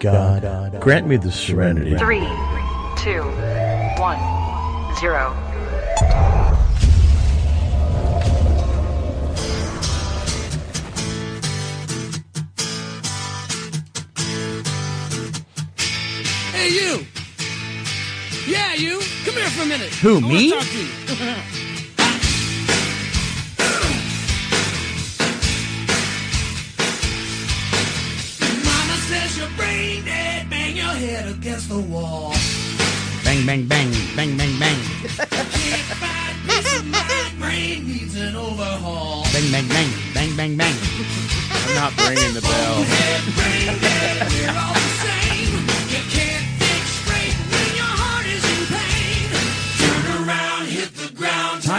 God, grant me the serenity. Three, two, one, zero. Hey, you. Yeah, you. Come here for a minute. Who, I wanna me? the wall. Bang, bang, bang, bang, bang, bang. Can't find peace of mind. Brain needs an overhaul. Bang, bang, bang, bang, bang, bang. I'm not ringing the bell. Head brain dead. We're all the same.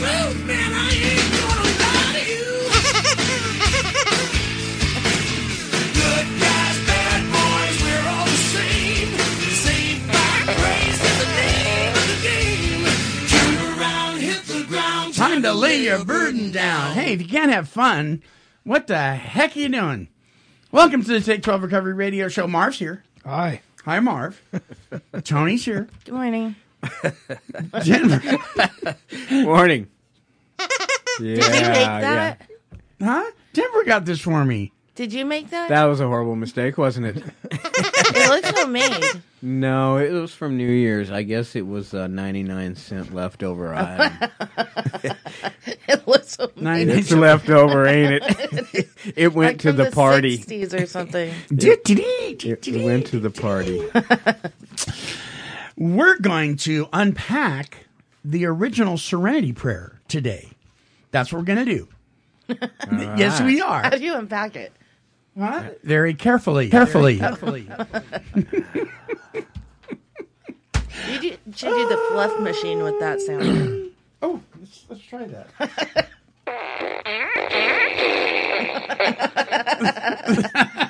Truth, man. I ain't gonna lie to you. Good guys, bad boys, we're all the same. Saved by grace in the name of the game. Turn around, hit the ground. Time to lay your burden down. Hey, if you can't have fun, what the heck are you doing? Welcome to the Take 12 Recovery Radio Show. Marv's here. Hi. Hi, Marv. Tony's here. Good morning. Jennifer. Morning. Yeah, Did you make that? Huh? Denver got this for me. Did you make that? That was a horrible mistake, wasn't it? It looks homemade. No, it was from New Year's. I guess it was a 99 cent leftover item. It looks homemade. Nine it's leftover, ain't it? it went Like to from the, party. 60s or something. It, it went to the party. We're going to unpack the original Serenity Prayer today. That's what we're going to do. yes, we are. How do you unpack it? Very carefully. Carefully. Carefully. You do, should do the fluff machine with that sound. oh, let's, let's try that.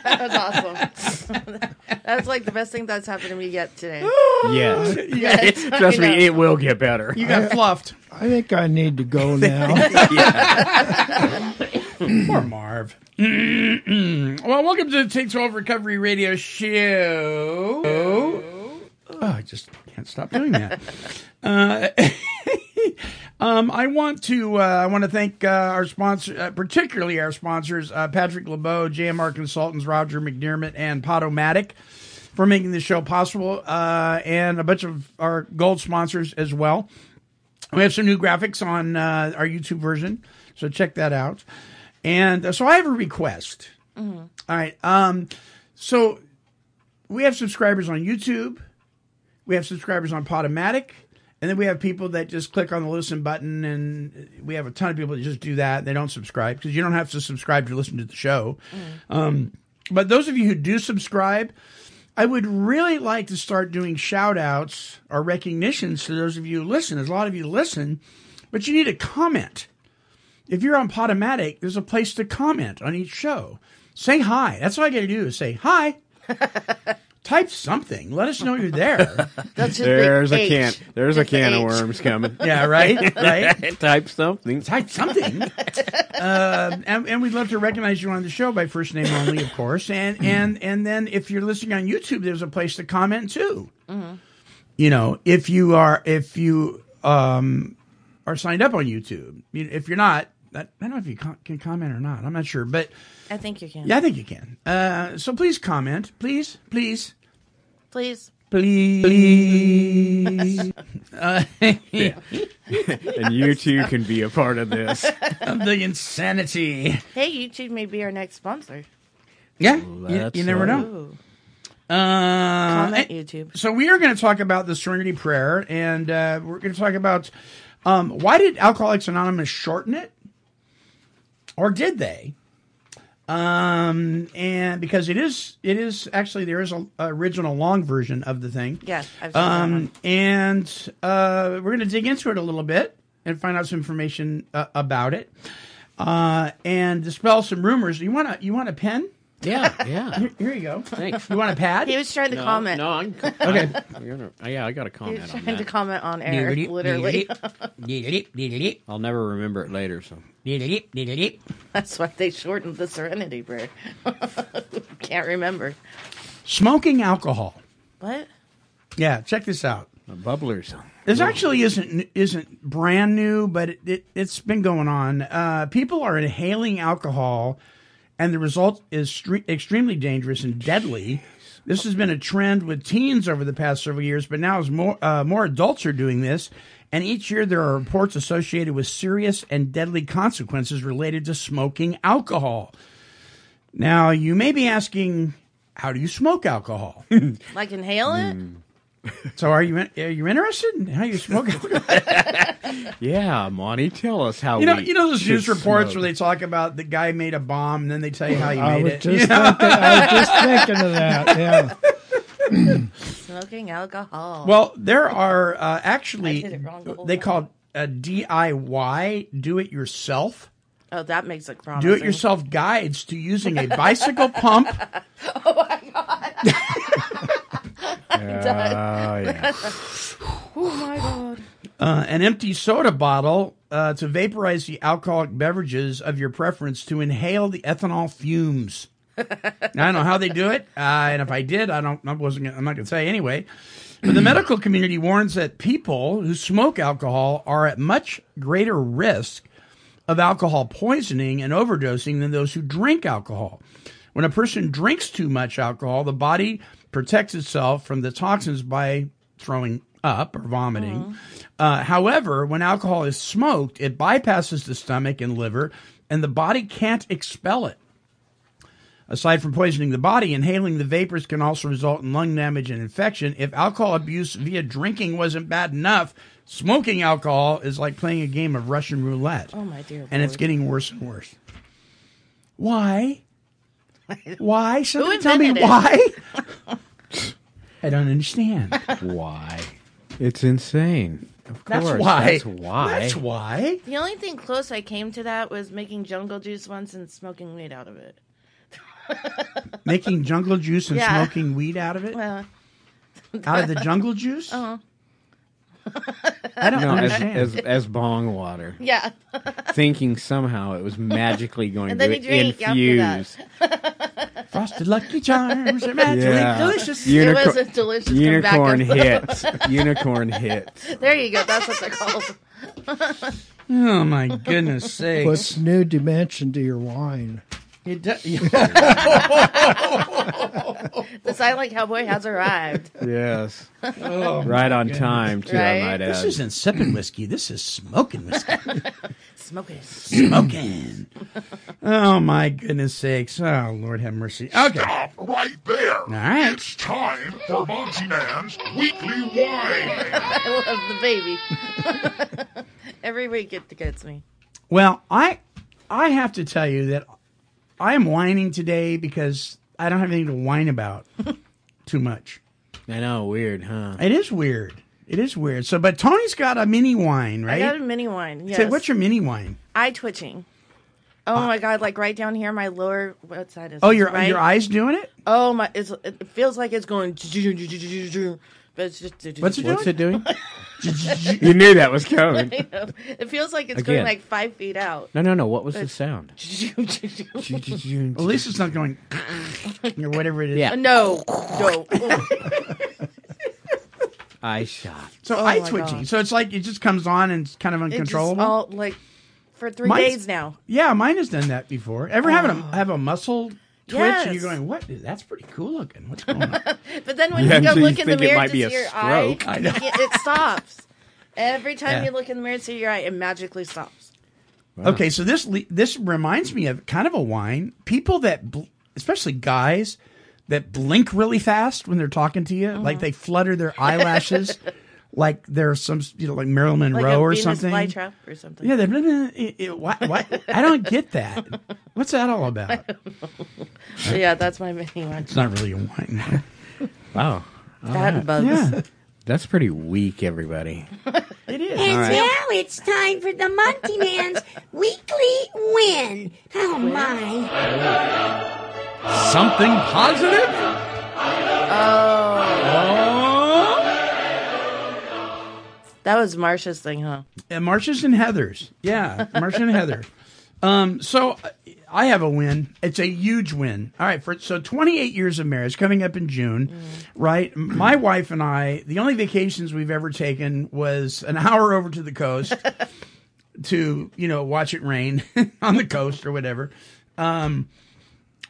That's awesome. that's like the best thing that's happened to me yet today. Yes. Yes, Trust me, it will get better. You got fluffed. I think I need to go now. Poor Marv. Mm-mm. well, welcome to the Take 12 Recovery Radio Show. Oh, I just can't stop doing that. uh, um, I want to uh, I want to thank uh, our sponsor, uh, particularly our sponsors, uh, Patrick LeBeau, JMR Consultants, Roger McDermott, and Podomatic for making this show possible, uh, and a bunch of our gold sponsors as well. We have some new graphics on uh, our YouTube version, so check that out. And uh, so I have a request. All right. Um, so we have subscribers on YouTube, we have subscribers on Podomatic, and then we have people that just click on the listen button, and we have a ton of people that just do that. They don't subscribe because you don't have to subscribe to listen to the show. Um, but those of you who do subscribe, I would really like to start doing shout outs or recognitions to those of you who listen. There's a lot of you listen, but you need a comment. If you're on Podomatic, there's a place to comment on each show. Say hi. That's all I got to do is say hi. Type something. Let us know you're there. That's just There's big a can. There's a Just the can of worms coming. yeah, right? Right? Type something. Type something. Um, and, and we'd love to recognize you on the show by first name only, of course. And and and then if you're listening on YouTube, there's a place to comment too. You know, if you are if you um, are signed up on YouTube, You- if you're not, I I don't know if you can comment or not. I'm not sure, but I think you can. yeah, I think you can. Uh, so please comment, please, please, Please. please. uh, And you too can be a part of this. the insanity. Hey, YouTube may be our next sponsor. Yeah, you, you never know. Ooh. Uh, Comment YouTube. So we are going to talk about the Serenity Prayer, and uh, we're going to talk about um, why did Alcoholics Anonymous shorten it? Or did they? Um, and because it is, it is actually there is a, a original long version of the thing. Yes, I've seen Um, and uh, we're going to dig into it a little bit and find out some information uh, about it, uh, and dispel some rumors. You want to you want a pen? Yeah, yeah. Here, here you go. Thanks. You want a pad? He was trying to No, comment. no, I'm Okay. I'm gonna- yeah, I got a he comment was on trying to that. comment on air, literally. I'll never remember it later. So That's why they shortened the Serenity Prayer. Can't remember. Smoking alcohol. What? Yeah, check this out. bubblers. This actually isn't isn't brand new, but it, it it's been going on. Uh, people are inhaling alcohol, and the result is stre- extremely dangerous and deadly. This has been a trend with teens over the past several years, but now as more uh, more adults are doing this, and each year there are reports associated with serious and deadly consequences related to smoking alcohol. Now, you may be asking, how do you smoke alcohol? Like inhale it? So, are you in, are you interested in how you smoke alcohol? Yeah, Monty, tell us how You know, we you know those news reports smoke. where they talk about the guy made a bomb, and then they tell you how he I made was it. just You know? thinking, I was just thinking of that. Yeah. Smoking alcohol. Well, there are uh, actually did it wrong the they time. call a DIY, do it yourself. oh, that makes it promising. Do it yourself guides to using a bicycle pump, Oh, yeah. Oh my god. uh, an empty soda bottle uh, to vaporize the alcoholic beverages of your preference to inhale the ethanol fumes. Now, I don't know how they do it, uh, and if I did, I don't. I wasn't. I'm not going to say anyway. But the medical community warns that people who smoke alcohol are at much greater risk of alcohol poisoning and overdosing than those who drink alcohol. When a person drinks too much alcohol, the body protects itself from the toxins by throwing up or vomiting. Uh, however, when alcohol is smoked, it bypasses the stomach and liver, and the body can't expel it. Aside from poisoning the body, inhaling the vapors can also result in lung damage and infection. If alcohol abuse via drinking wasn't bad enough, smoking alcohol is like playing a game of Russian roulette. Oh my dear. and it's getting worse and worse. Why? Why? Somebody tell me it? why. I don't understand. Why? It's insane. Of That's course, why. That's why. That's why. The only thing close I came to that was making jungle juice once and smoking weed out of it. Making jungle juice and Yeah. smoking weed out of it? Well, out of the jungle juice? Uh-huh. I don't No, as, understand. as as bong water, yeah. thinking somehow it was magically going And to then you drink after infuse. Frosted Lucky Charms are magically Yeah. delicious. It was a delicious unicorn comeback. hits. Unicorn hits. There you go. That's what they're called. Oh my goodness sakes! Puts new dimension to your wine. It does. The silent cowboy has arrived. Yes. Oh, right on time, too, Right? I might This isn't sipping whiskey. This is smoking whiskey. Smoking. smoking. Oh my goodness sakes! Oh Lord have mercy. Okay. Stop right there. All right. It's time for Monty Man's Weekly Wine. I love the baby. Every week it gets me. Well, I I have to tell you that I am whining today because I don't have anything to whine about too much. I know, weird, huh? It is weird. It is weird. So, but Tony's got a mini wine, right? I got a mini wine. Yes. Say, what's your mini wine? eye twitching? Oh uh, my god! Like right down here, my lower what side is? Oh, your right? your eyes doing it? Oh my! It's, it feels like it's going. But it's just. What's it What's doing? it doing? you knew that was coming. It feels like it's Again. going like five feet out. No, no, no. What was the sound? At least it's not going or whatever it is. Yeah. no, no. Eye shot. So Oh eye my twitching. God. So it's like it just comes on and it's kind of It's just uncontrollable. all like for three Mine's- days now. yeah, mine has done that before. Ever have a oh. have a muscle twitch and you're Yes. going, what? That's pretty cool looking. What's going on? But then when Yeah, you go until you look in the think it mirror might to be see a your eye, stroke. I know. it stops. Every time Yeah. you look in the mirror to see your eye, it magically stops. Okay, so this this reminds me of kind of a wine. People that, bl- especially guys, that blink really fast when they're talking to you, like uh-huh. they flutter their eyelashes like there's some you know like Marilyn Monroe like a or Venus something. flytrap or something. Yeah, they're, uh, it, it, why, why, I don't get that. What's that all about? So yeah, that's my mini one. It's not really a wine. Wow. All That right. bugs. Yeah, That's pretty weak, everybody. it is. And All right. now it's time for the Monty Man's weekly win. Oh my. Something positive. Oh. That was Marsha's thing, huh? And Marcia's and Heather's. Yeah, Marcia and Heather. Um, so I have a win. It's a huge win. All right, for so 28 years of marriage coming up in June, right? My wife and I, the only vacations we've ever taken was an hour over to the coast to, you know, watch it rain on the coast or whatever. Um,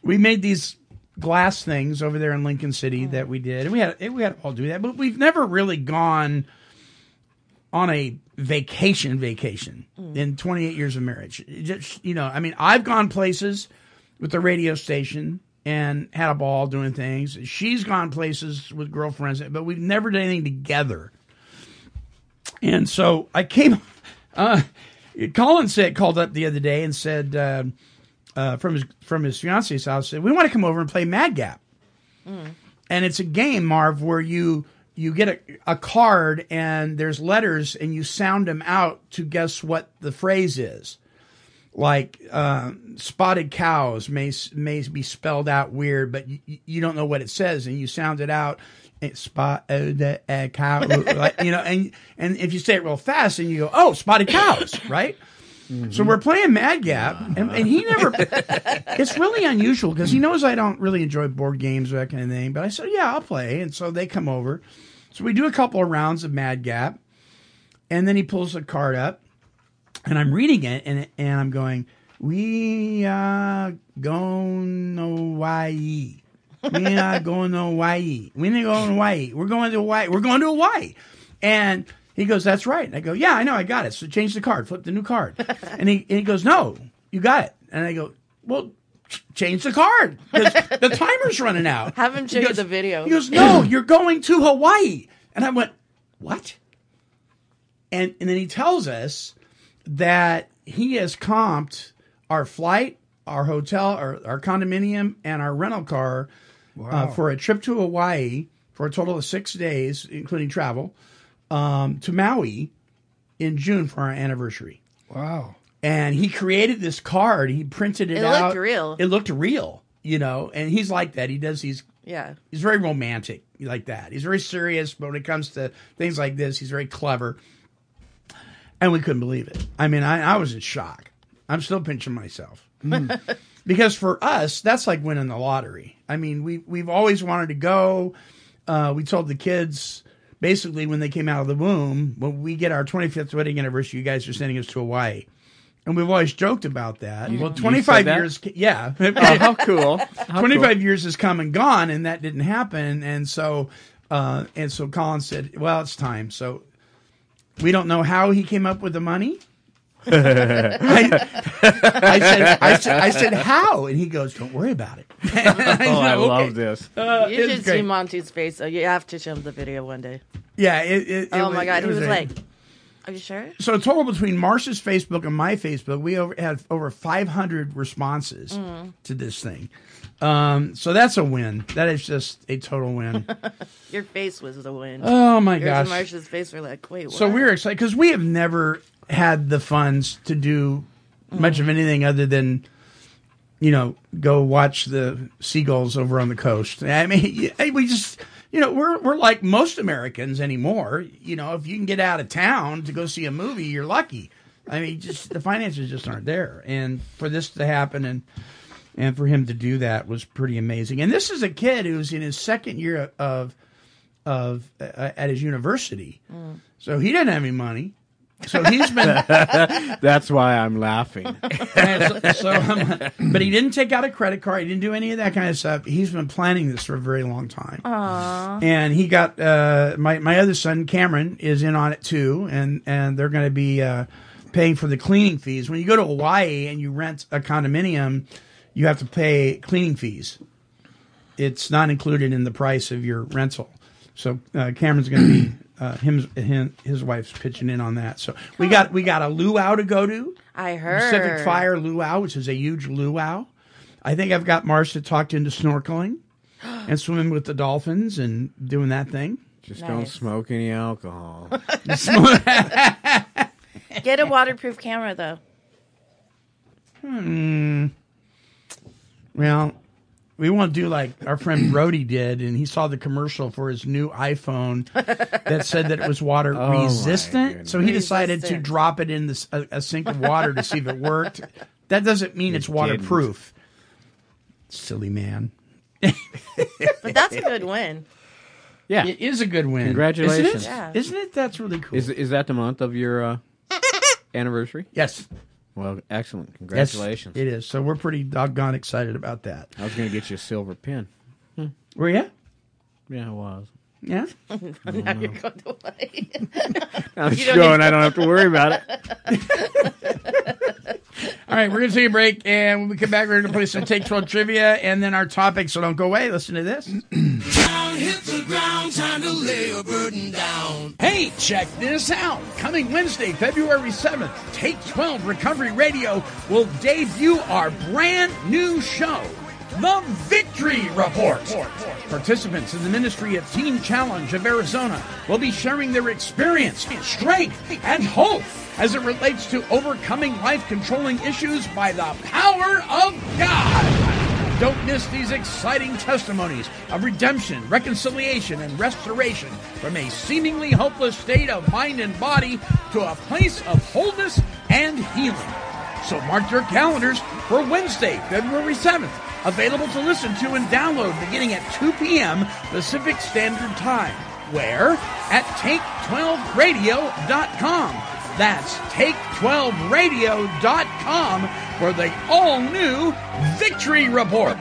we made these glass things over there in Lincoln City that we did, and we had we had to all do that, but we've never really gone on a vacation vacation in 28 years of marriage. Just you know, I mean, I've gone places with the radio station and had a ball doing things. She's gone places with girlfriends, but we've never done anything together. And so I came. Uh, Colin said called up the other day and said uh, uh, from his from his fiance's house said we want to come over and play Mad Gab and it's a game, Marv, where you you get a, a card and there's letters and you sound them out to guess what the phrase is. Like uh, spotted cows may may be spelled out weird, but you, you don't know what it says, and you sound it out. Spotted uh, cow, like, you know, and and if you say it real fast, and you go, oh, spotted cows, right? So we're playing Mad Gab, and, and he never. it's really unusual because he knows I don't really enjoy board games or that kind of thing. But I said, yeah, I'll play, and so they come over. So we do a couple of rounds of Mad Gab, and then he pulls a card up, and I'm reading it, and and I'm going, we are going to Hawaii. We are going to Hawaii. We ain't going to Hawaii. We're going to Hawaii. We're going to Hawaii. And he goes, that's right. And I go, yeah, I know, I got it. So change the card, flip the new card. and, he, and he goes, no, you got it. And I go, well, change the card 'cause the timer's running out. Have him show He you the video. He goes, no, you're going to Hawaii. And I went, what? And, and then he tells us that he has comped our flight, our hotel, our, our condominium, and our rental car uh, for a trip to Hawaii for a total of six days, including travel, um, to Maui in June for our anniversary. Wow. And he created this card. He printed it, It out. looked real. It looked real, you know. And he's like that. He does these Yeah. he's very romantic like that. He's very serious, but when it comes to things like this, he's very clever. And we couldn't believe it. I mean, I, I was in shock. I'm still pinching myself. because for us, that's like winning the lottery. I mean, we we've always wanted to go. Uh, we told the kids basically when they came out of the womb, when we get our 25th wedding anniversary, you guys are sending us to Hawaii. And we've always joked about that. well, you 25 said that? years, yeah. Oh, how cool. How 25 years has come and gone and that didn't happen and so uh, and so colin said well it's time so we don't know how he came up with the money I, I said, I said i said how and he goes don't worry about it I. Oh, said, I "Okay." love this. Uh, You it's should see. Monty's face. You have to show him the video one day. yeah it, it, it oh my god, it he was a- like, "Are you sure?" so total between Marcia's Facebook and my Facebook, we over, had over 500 responses Mm. to this thing. Um, so that's a win. That is just a total win. Your face was the win. Oh my Yours gosh! and Marsha's face were like, "Wait, what?" So we were excited because we have never had the funds to do much of anything other than, you know, go watch the seagulls over on the coast. I mean, we just, you know, we're we're like most Americans anymore. You know, if you can get out of town to go see a movie, you're lucky. I mean, just the finances just aren't there, and for this to happen and and for him to do that was pretty amazing. And this is a kid who's in his second year of of uh, at his university, so he didn't have any money. So he's been, That's why I'm laughing. so, so I'm- but he didn't take out a credit card. He didn't do any of that kind of stuff. He's been planning this for a very long time. Aww. And he got uh, my my other son Cameron is in on it too, and and they're going to be uh, paying for the cleaning fees. When you go to Hawaii and you rent a condominium, you have to pay cleaning fees. It's not included in the price of your rental. So uh, Cameron's going to be uh, him, him, his wife's pitching in on that. So we got we got a luau to go to. I heard. Pacific Fire Luau, which is a huge luau. I think I've got Marcia talked into snorkeling and swimming with the dolphins and doing that thing. Just don't Nice. smoke any alcohol. Get a waterproof camera though. Hmm. Well, we want to do like our friend Brody did, and he saw the commercial for his new iPhone that said that it was water Oh, resistant. So he decided to drop it in this, a, a sink of water to see if it worked. That doesn't mean it's waterproof. Silly man. But that's a good win. Yeah. It is a good win. Congratulations. Isn't it? Yeah. Isn't it? That's really cool. Is is that the month of your uh, anniversary? yes. Well, excellent. Yes, Congratulations. it is. So we're pretty doggone excited about that. I was going to get you a silver pin. Were you? Yeah, I was. Yeah. now you're uh-huh. going away. I'm You don't showing need- I don't have to worry about it. All right, we're going to take a break, and when we come back, we're going to play some Take 12 trivia and then our topic. So don't go away. Listen to this. Hit the ground, time to lay a burden down. Hey, check this out. Coming Wednesday, February 7th, Take 12 Recovery Radio will debut our brand new show, The Victory Report. Participants in the Ministry of Teen Challenge of Arizona will be sharing their experience, strength, and hope as it relates to overcoming life controlling issues by the power of God. Don't miss these exciting testimonies of redemption, reconciliation, and restoration from a seemingly hopeless state of mind and body to a place of wholeness and healing. So mark your calendars for Wednesday, February 7th. Available to listen to and download beginning at 2 p.m. Pacific Standard Time. Where? At take12radio.com. That's take12radio.com for the all new Victory Report.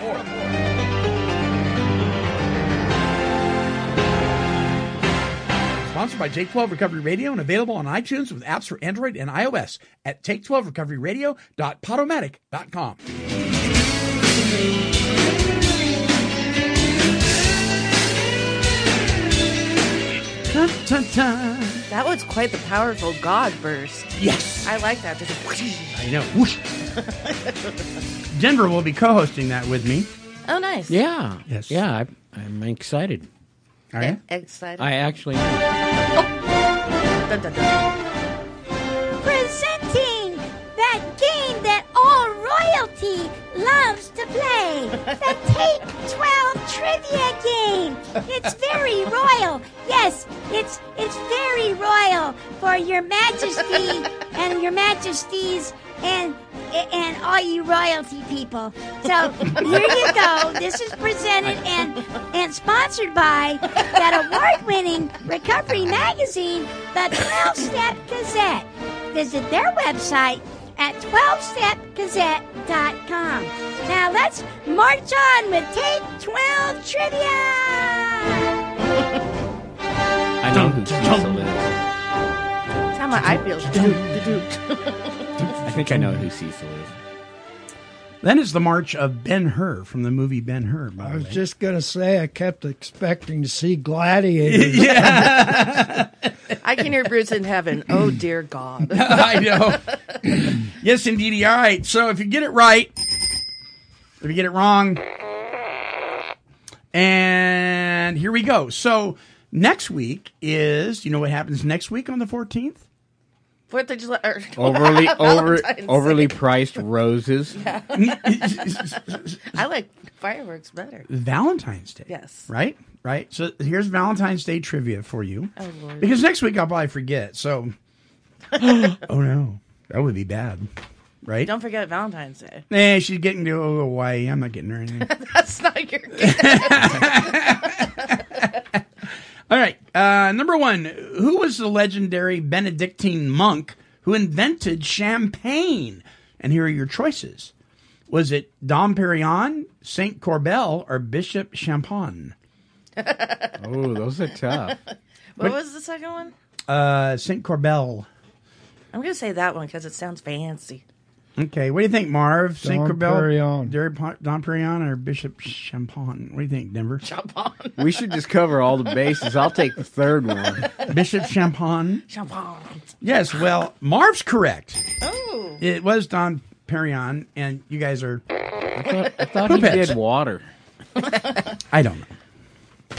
Sponsored by Take 12 Recovery Radio and available on iTunes with apps for Android and iOS at take12recoveryradio.podomatic.com. That was quite the powerful God burst. Yes. I like that. Just whoosh. I know. Whoosh. Denver will be co-hosting that with me. Oh, nice. Yeah. Yes. Yeah, I, I'm excited. Are you? Excited. I actually. Oh. Dun, dun, dun. Presenting that game that all royalty loves to play. The Take 12 trivia game. It's very royal. Yes, it's it's very royal for your majesty and your majesties and and all you royalty people. So here you go. This is presented and and sponsored by that award-winning recovery magazine, the 12 Step Gazette. Visit their website at 12stepgazette.com. Now let's march on with Take 12 Trivia! I don't know who Cecil is. That's how my eye feels. I think I know who Cecil is. Then is the march of Ben Hur from the movie Ben Hur. I was way. just going to say, I kept expecting to see gladiators. I can hear Bruce in heaven. Oh, dear God. I know. yes, indeed. All right. So if you get it right, if you get it wrong, and here we go. So next week is, you know what happens next week on the 14th? Fourth of July. or- Overly over overly priced roses. I like fireworks better. Valentine's Day. Yes. Right? Right. So here's Valentine's Day trivia for you. Oh, Lord. Because next week I'll probably forget. So, oh no, that would be bad. Right? Don't forget Valentine's Day. Nah, she's getting to Hawaii. I'm not getting her anything. That's not your gift. All right. Uh, number one, who was the legendary Benedictine monk who invented champagne? And here are your choices. Was it Dom Perignon, Saint Corbel, or Bishop Champagne? Oh, those are tough. What was the second one? Uh, Saint Corbel. I'm going to say that one because it sounds fancy. Okay, what do you think, Marv? St. Dom Corbel, Perignon. Dairy Po- Dom Perignon, or Bishop Champagne? What do you think, Denver? Champagne. We should just cover all the bases. I'll take the third one. Bishop Champagne. Champagne. Yes, well, Marv's correct. Oh. It was Dom Perignon, and you guys are. I thought, I thought he did water. I don't know.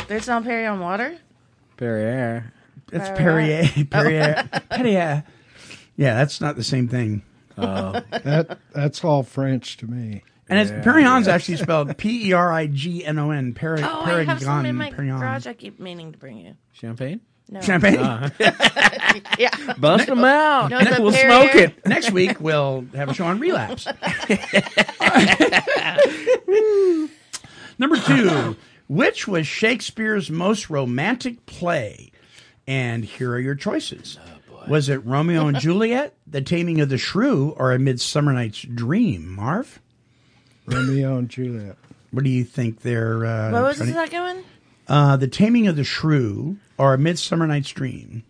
There's Dom Perignon water? Perrier. It's Perrier. Perrier. Perrier. Oh. Perrier. Yeah, that's not the same thing. Uh, that that's all French to me. And it's Perignon's actually spelled P E R I G N O N. Peri- Oh, I have some in my Perignon. garage I keep meaning to bring you. Champagne? No. Champagne. Uh-huh. Yeah. Bust them out. No, the we'll smoke it. Next week we'll have a show on relapse. Number two, which was Shakespeare's most romantic play? And here are your choices. Was it Romeo and Juliet, The Taming of the Shrew, or A Midsummer Night's Dream? Marv, Romeo and Juliet. what do you think they're? Uh, What was the trying second one? uh, The Taming of the Shrew, or A Midsummer Night's Dream?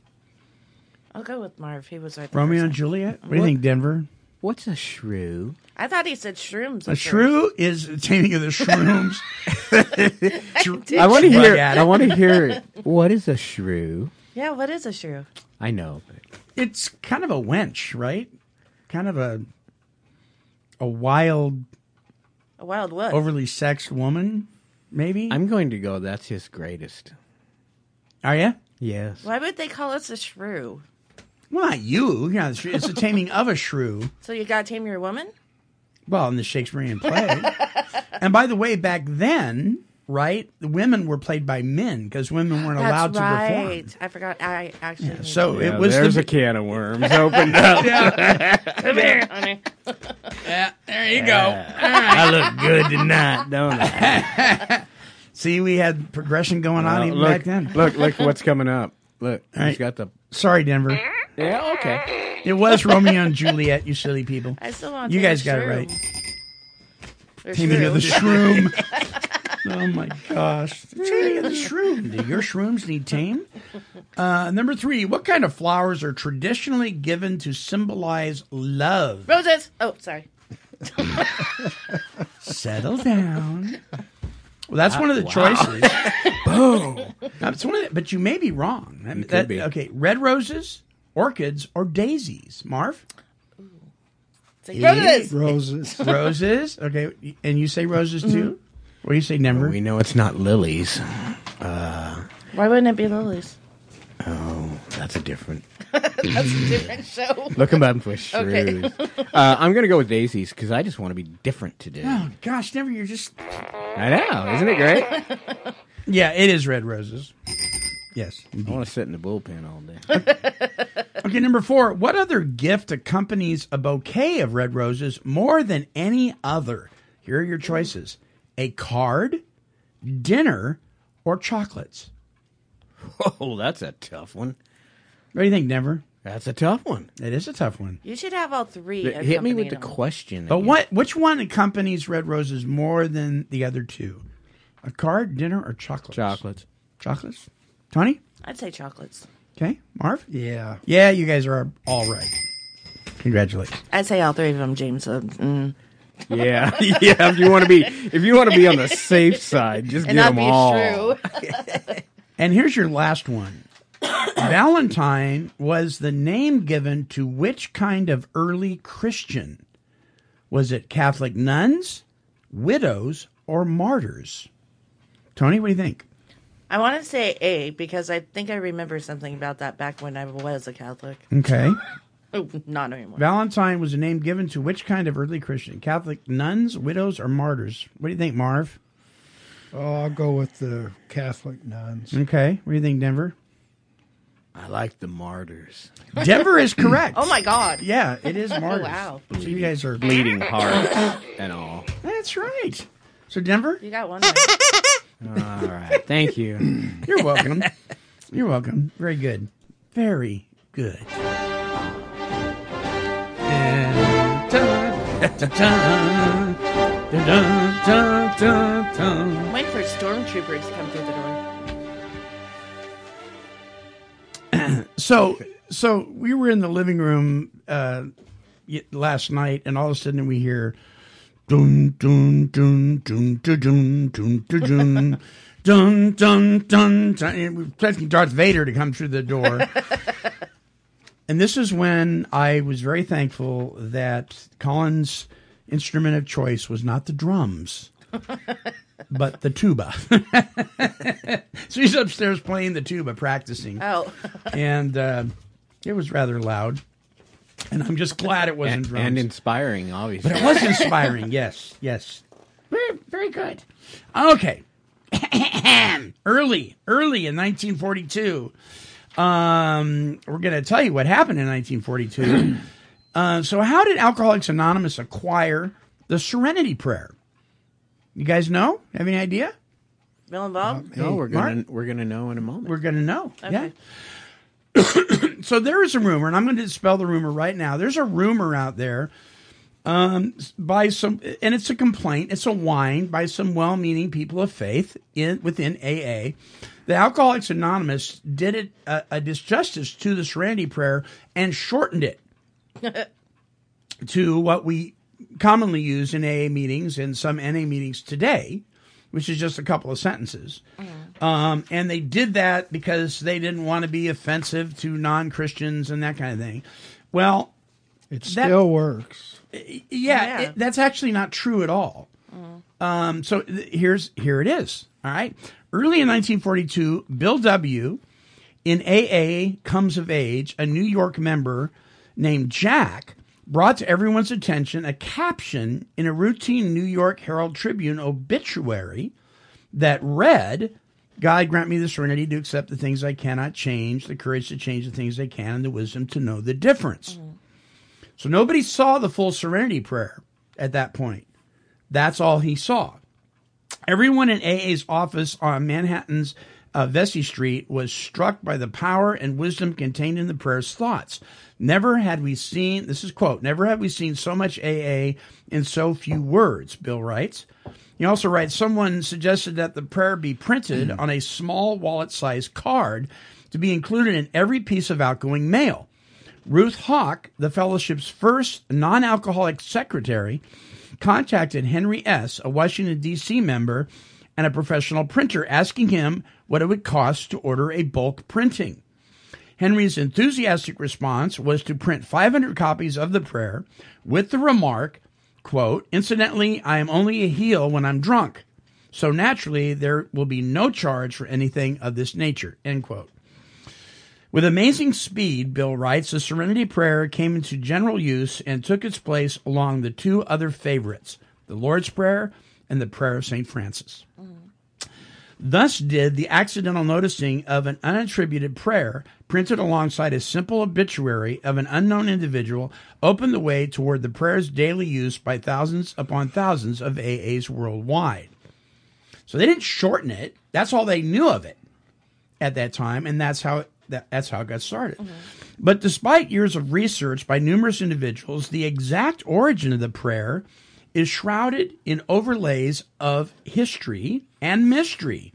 I'll go with Marv. He was right. Romeo and. Juliet. What do you think, Denver? What's a shrew? I thought he said shrooms. A at shrew is the taming of the shrooms. I want to hear. at. I want to hear. it. What is a shrew? Yeah, what is a shrew? I know. But it's kind of a wench, right? Kind of a a wild, A wild what? overly sexed woman, maybe. I'm going to go. That's his greatest. Are you? Yes. Why would they call us a shrew? Well, not you. Yeah, it's it's the taming of a shrew. So you gotta tame your woman? Well, in the Shakespearean play. and by the way, back then, right, the women were played by men because women weren't allowed That's to right. perform. I forgot. I actually. knew So Yeah, it was there's the, a can of worms opened up. that. Come here, honey. yeah, there you go. I look good tonight, don't I? See, we had progression going on even look, back then. look, look what's coming up. Look, All he's right. got the. Sorry, Denver. Yeah, okay. It was Romeo and Juliet, you silly people. I still want. You guys got a it right. shrew. Taming of the shroom. oh my gosh. Taming the shroom. Do your shrooms need tame? Uh, number three, what kind of flowers are traditionally given to symbolize love? Roses. Oh, sorry. Settle down. Well, that's one of the choices. Boom. That's one of the, but you may be wrong. That- that- be. Okay, red roses, orchids, or daisies. Marv? Say roses. Roses. Roses. Okay, and you say roses too? What do you say, Denver? We know it's not lilies. Why wouldn't it be lilies? Oh, that's a different. That's a different show. Look him up for shrews. Okay. uh, I'm going to go with daisies because I just want to be different today. Oh gosh, Denver, you're just I know, isn't it great? Yeah, it is red roses. Yes. I want to sit in the bullpen all day. Okay, number four. What other gift accompanies a bouquet of red roses more than any other? Here are your choices a card, dinner, or chocolates. Oh, that's a tough one. What do you think, Denver? That's a tough one. It is a tough one. You should have all three. Hit me with the them. question. But again. what? Which one accompanies red roses more than the other two? A card, dinner, or chocolates? Chocolates. Chocolates. Tony. I'd say chocolates. Okay. Marv. Yeah. Yeah, you guys are all right. Congratulations. I'd say all three of them, James. Uh, mm. Yeah, yeah. If you want to be, if you want to be on the safe side, just And get not them be all. true. And here's your last one. Valentine was the name given to which kind of early Christian? Was it Catholic nuns, widows, or martyrs? Tony, what do you think? I want to say A because I think I remember something about that back when I was a Catholic. Okay. Oh, not anymore. Valentine was a name given to which kind of early Christian? Catholic nuns, widows, or martyrs? What do you think, Marv? Oh, I'll go with the Catholic nuns. Okay. What do you think, Denver? I like the martyrs. Denver is correct. Oh my God. Yeah, it is martyrs. wow. So you guys are Bleeding hearts and all. That's right. So Denver, You got one. right. All right. Thank you. You're welcome. You're welcome. Very good. Very good. Waiting for stormtroopers to come through the door. So, so we were in the living room uh, last night, and all of a sudden we hear dun dun dun dun dun dun dun dun dun dun dun dun. We're expecting Darth Vader to come through the door. And this is when I was very thankful that Colin's instrument of choice was not the drums, but the tuba. so he's upstairs playing the tuba, practicing. Oh. And uh, it was rather loud. And I'm just glad it wasn't and, drums. and inspiring, obviously. but it was inspiring, yes, yes. Very, very good. Okay. early, early in 1942. Um, we're going to tell you what happened in 1942. uh, so, how did Alcoholics Anonymous acquire the Serenity Prayer? You guys know? Have any idea? Bill and Bob? no, we're gonna we're gonna know in a moment. We're going to know. Okay. Yeah. so there is a rumor, and I'm going to dispel the rumor right now. There's a rumor out there um, by some, and it's a complaint, it's a whine by some well-meaning people of faith in within AA. The Alcoholics Anonymous did it a, a disjustice to the Serenity Prayer and shortened it to what we commonly use in AA meetings and some NA meetings today, which is just a couple of sentences. Um, and they did that because they didn't want to be offensive to non Christians and that kind of thing. Well, It That- still works. Yeah, Yeah. It, that's actually not true at all. Um, so th- here's here it is. All right, early in 1942, Bill W. in AA comes of age, a New York member named Jack brought to everyone's attention a caption in a routine New York Herald Tribune obituary that read, God grant me the serenity to accept the things I cannot change, the courage to change the things I can, and the wisdom to know the difference. So nobody saw the full serenity prayer at that point. That's all he saw. Everyone in AA's office on Manhattan's uh, Vesey Street was struck by the power and wisdom contained in the prayer's thoughts. Never had we seen, this is quote, never had we seen so much AA in so few words, Bill writes. He also writes, someone suggested that the prayer be printed on a small wallet sized card to be included in every piece of outgoing mail. Ruth Hock, the fellowship's first non alcoholic secretary, contacted Henry S., a Washington, D.C. member and a professional printer, asking him what it would cost to order a bulk printing. Henry's enthusiastic response was to print 500 copies of the prayer with the remark, quote, Incidentally, I am only a heel when I'm drunk, so naturally there will be no charge for anything of this nature, end quote. With amazing speed, Bill writes, the Serenity Prayer came into general use and took its place along the two other favorites, the Lord's Prayer and the Prayer of St. Francis. Thus did the accidental noticing of an unattributed prayer printed alongside a simple obituary of an unknown individual open the way toward the prayer's daily use by thousands upon thousands of AAs worldwide. So they didn't shorten it. That's all they knew of it at that time, and that's how that, that's how it got started. Mm-hmm. But despite years of research by numerous individuals, the exact origin of the prayer is shrouded in overlays of history and mystery.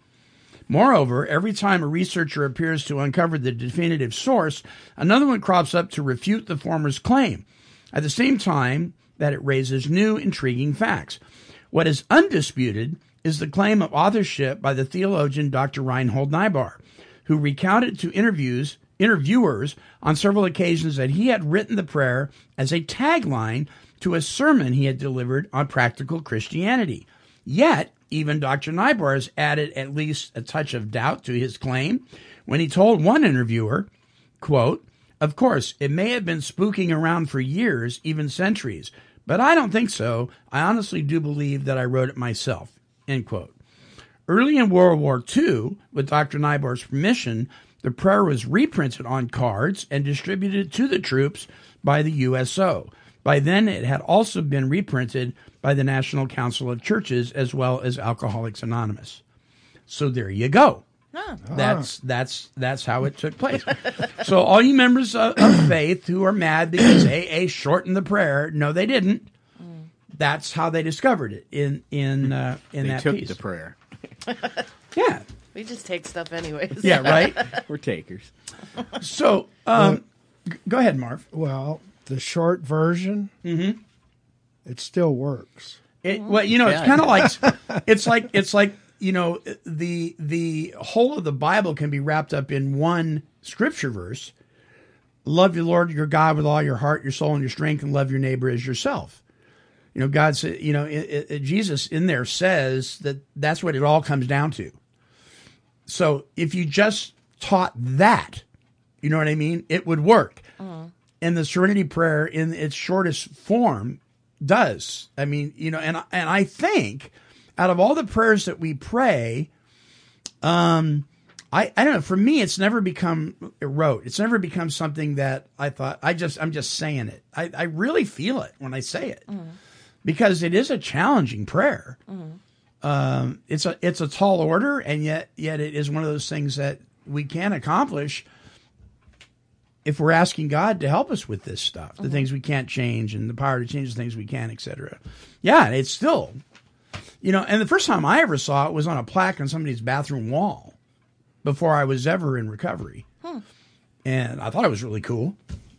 Moreover, every time a researcher appears to uncover the definitive source, another one crops up to refute the former's claim, at the same time that it raises new, intriguing facts. What is undisputed is the claim of authorship by the theologian Dr. Reinhold Niebuhr, who recounted to interviews interviewers on several occasions that he had written the prayer as a tagline to a sermon he had delivered on practical Christianity. Yet, even Dr. Has added at least a touch of doubt to his claim when he told one interviewer, quote, Of course, it may have been spooking around for years, even centuries, but I don't think so. I honestly do believe that I wrote it myself. End quote. Early in World War II, with Dr. Niebuhr's permission, the prayer was reprinted on cards and distributed to the troops by the USO. By then, it had also been reprinted by the National Council of Churches as well as Alcoholics Anonymous. So there you go. That's that's that's how it took place. so all you members of, of faith who are mad because AA shortened the prayer, no, they didn't. That's how they discovered it in in uh, in they that took piece. the prayer. Yeah, We just take stuff anyways. yeah, right. We're takers. So um, g- go ahead, Marv. Well, the short version, Mhm. it still works. It, well, you know, it's kind of like it's like it's like you know the the whole of the Bible can be wrapped up in one scripture verse. Love your Lord your God with all your heart, your soul, and your strength, and love your neighbor as yourself. You know, God said, you know, it, it, Jesus in there says that that's what it all comes down to. So if you just taught that, you know what I mean, it would work. And the Serenity Prayer in its shortest form does. I mean, you know, and and I think out of all the prayers that we pray, um, I I don't know. For me, it's never become rote. It's never become something that I thought. I just I'm just saying it. I I really feel it when I say it because it is a challenging prayer. Um, it's a it's a tall order, and yet yet it is one of those things that we can accomplish if we're asking God to help us with this stuff, the things we can't change, and the power to change the things we can, etc. Yeah, it's still, you know. And the first time I ever saw it was on a plaque on somebody's bathroom wall before I was ever in recovery, Hmm. and I thought it was really cool.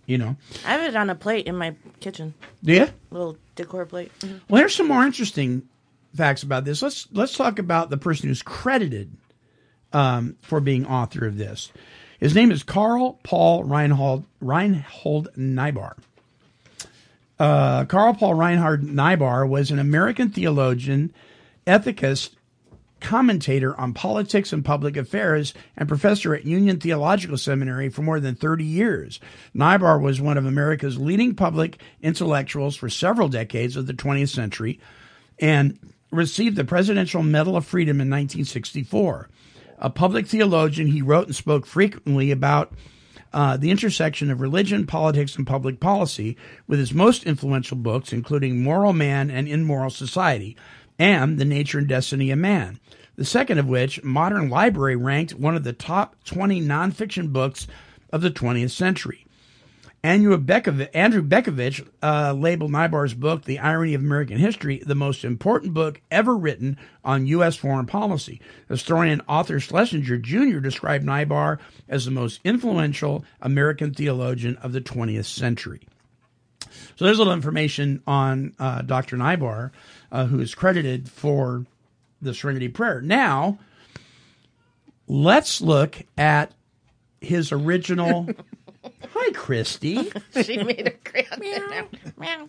You know, I have it on a plate in my kitchen. do you? Little decor plate. Mhm. Well, here's some more interesting facts about this. Let's let's talk about the person who's credited um, for being author of this. His name is Karl Paul Reinhold Reinhold Niebuhr. Uh, Karl Paul Reinhard Niebuhr was an American theologian, ethicist, commentator on politics and public affairs, and professor at Union Theological Seminary for more than 30 years. Niebuhr was one of America's leading public intellectuals for several decades of the 20th century and received the Presidential Medal of Freedom in 1964. A public theologian, he wrote and spoke frequently about uh, the intersection of religion, politics, and public policy, with his most influential books, including Moral Man and Immoral Society, and The Nature and Destiny of Man. The second of which, Modern Library ranked one of the top 20 nonfiction books of the 20th century. Andrew Bacevich, uh, labeled Niebuhr's book, The Irony of American History, the most important book ever written on U.S. foreign policy. Historian Arthur Schlesinger Jr. described Niebuhr as the most influential American theologian of the 20th century. So there's a little information on uh, Dr. Niebuhr, uh, who is credited for the Serenity Prayer. Now, let's look at his original. Hi, Christy. she made a crayon. meow. meow.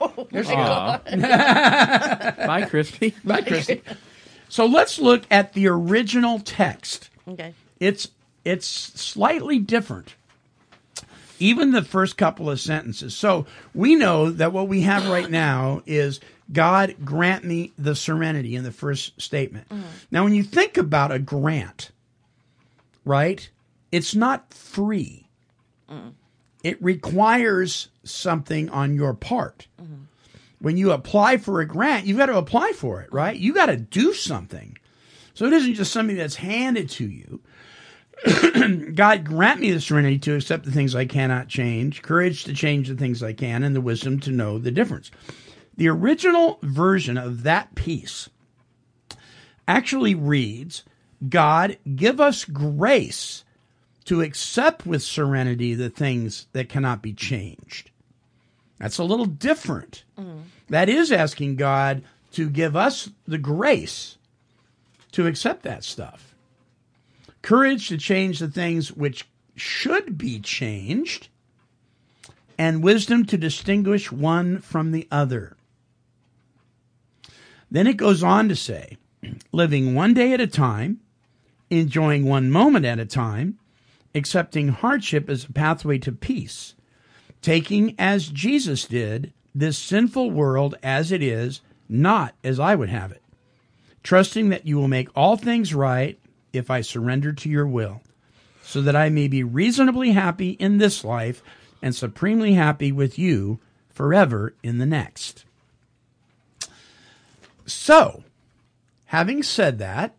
Oh, There she Aw. Bye, Christy. Bye, Christy. So let's look at the original text. Okay. It's it's slightly different. Even the first couple of sentences. So we know that what we have right now is God grant me the serenity in the first statement. Mm-hmm. Now, when you think about a grant, right, it's not free. Mm. It requires something on your part. Mm-hmm. When you apply for a grant, you've got to apply for it, right? You got to do something. So it isn't just something that's handed to you. God grant me the serenity to accept the things I cannot change, courage to change the things I can, and the wisdom to know the difference. The original version of that piece actually reads God, give us grace to accept with serenity the things that cannot be changed. That's a little different. That is asking God to give us the grace to accept that stuff. Courage to change the things which should be changed, and wisdom to distinguish one from the other. Then it goes on to say, living one day at a time, enjoying one moment at a time, accepting hardship as a pathway to peace, taking as Jesus did this sinful world as it is, not as I would have it, trusting that you will make all things right if I surrender to your will, so that I may be reasonably happy in this life and supremely happy with you forever in the next. So, having said that,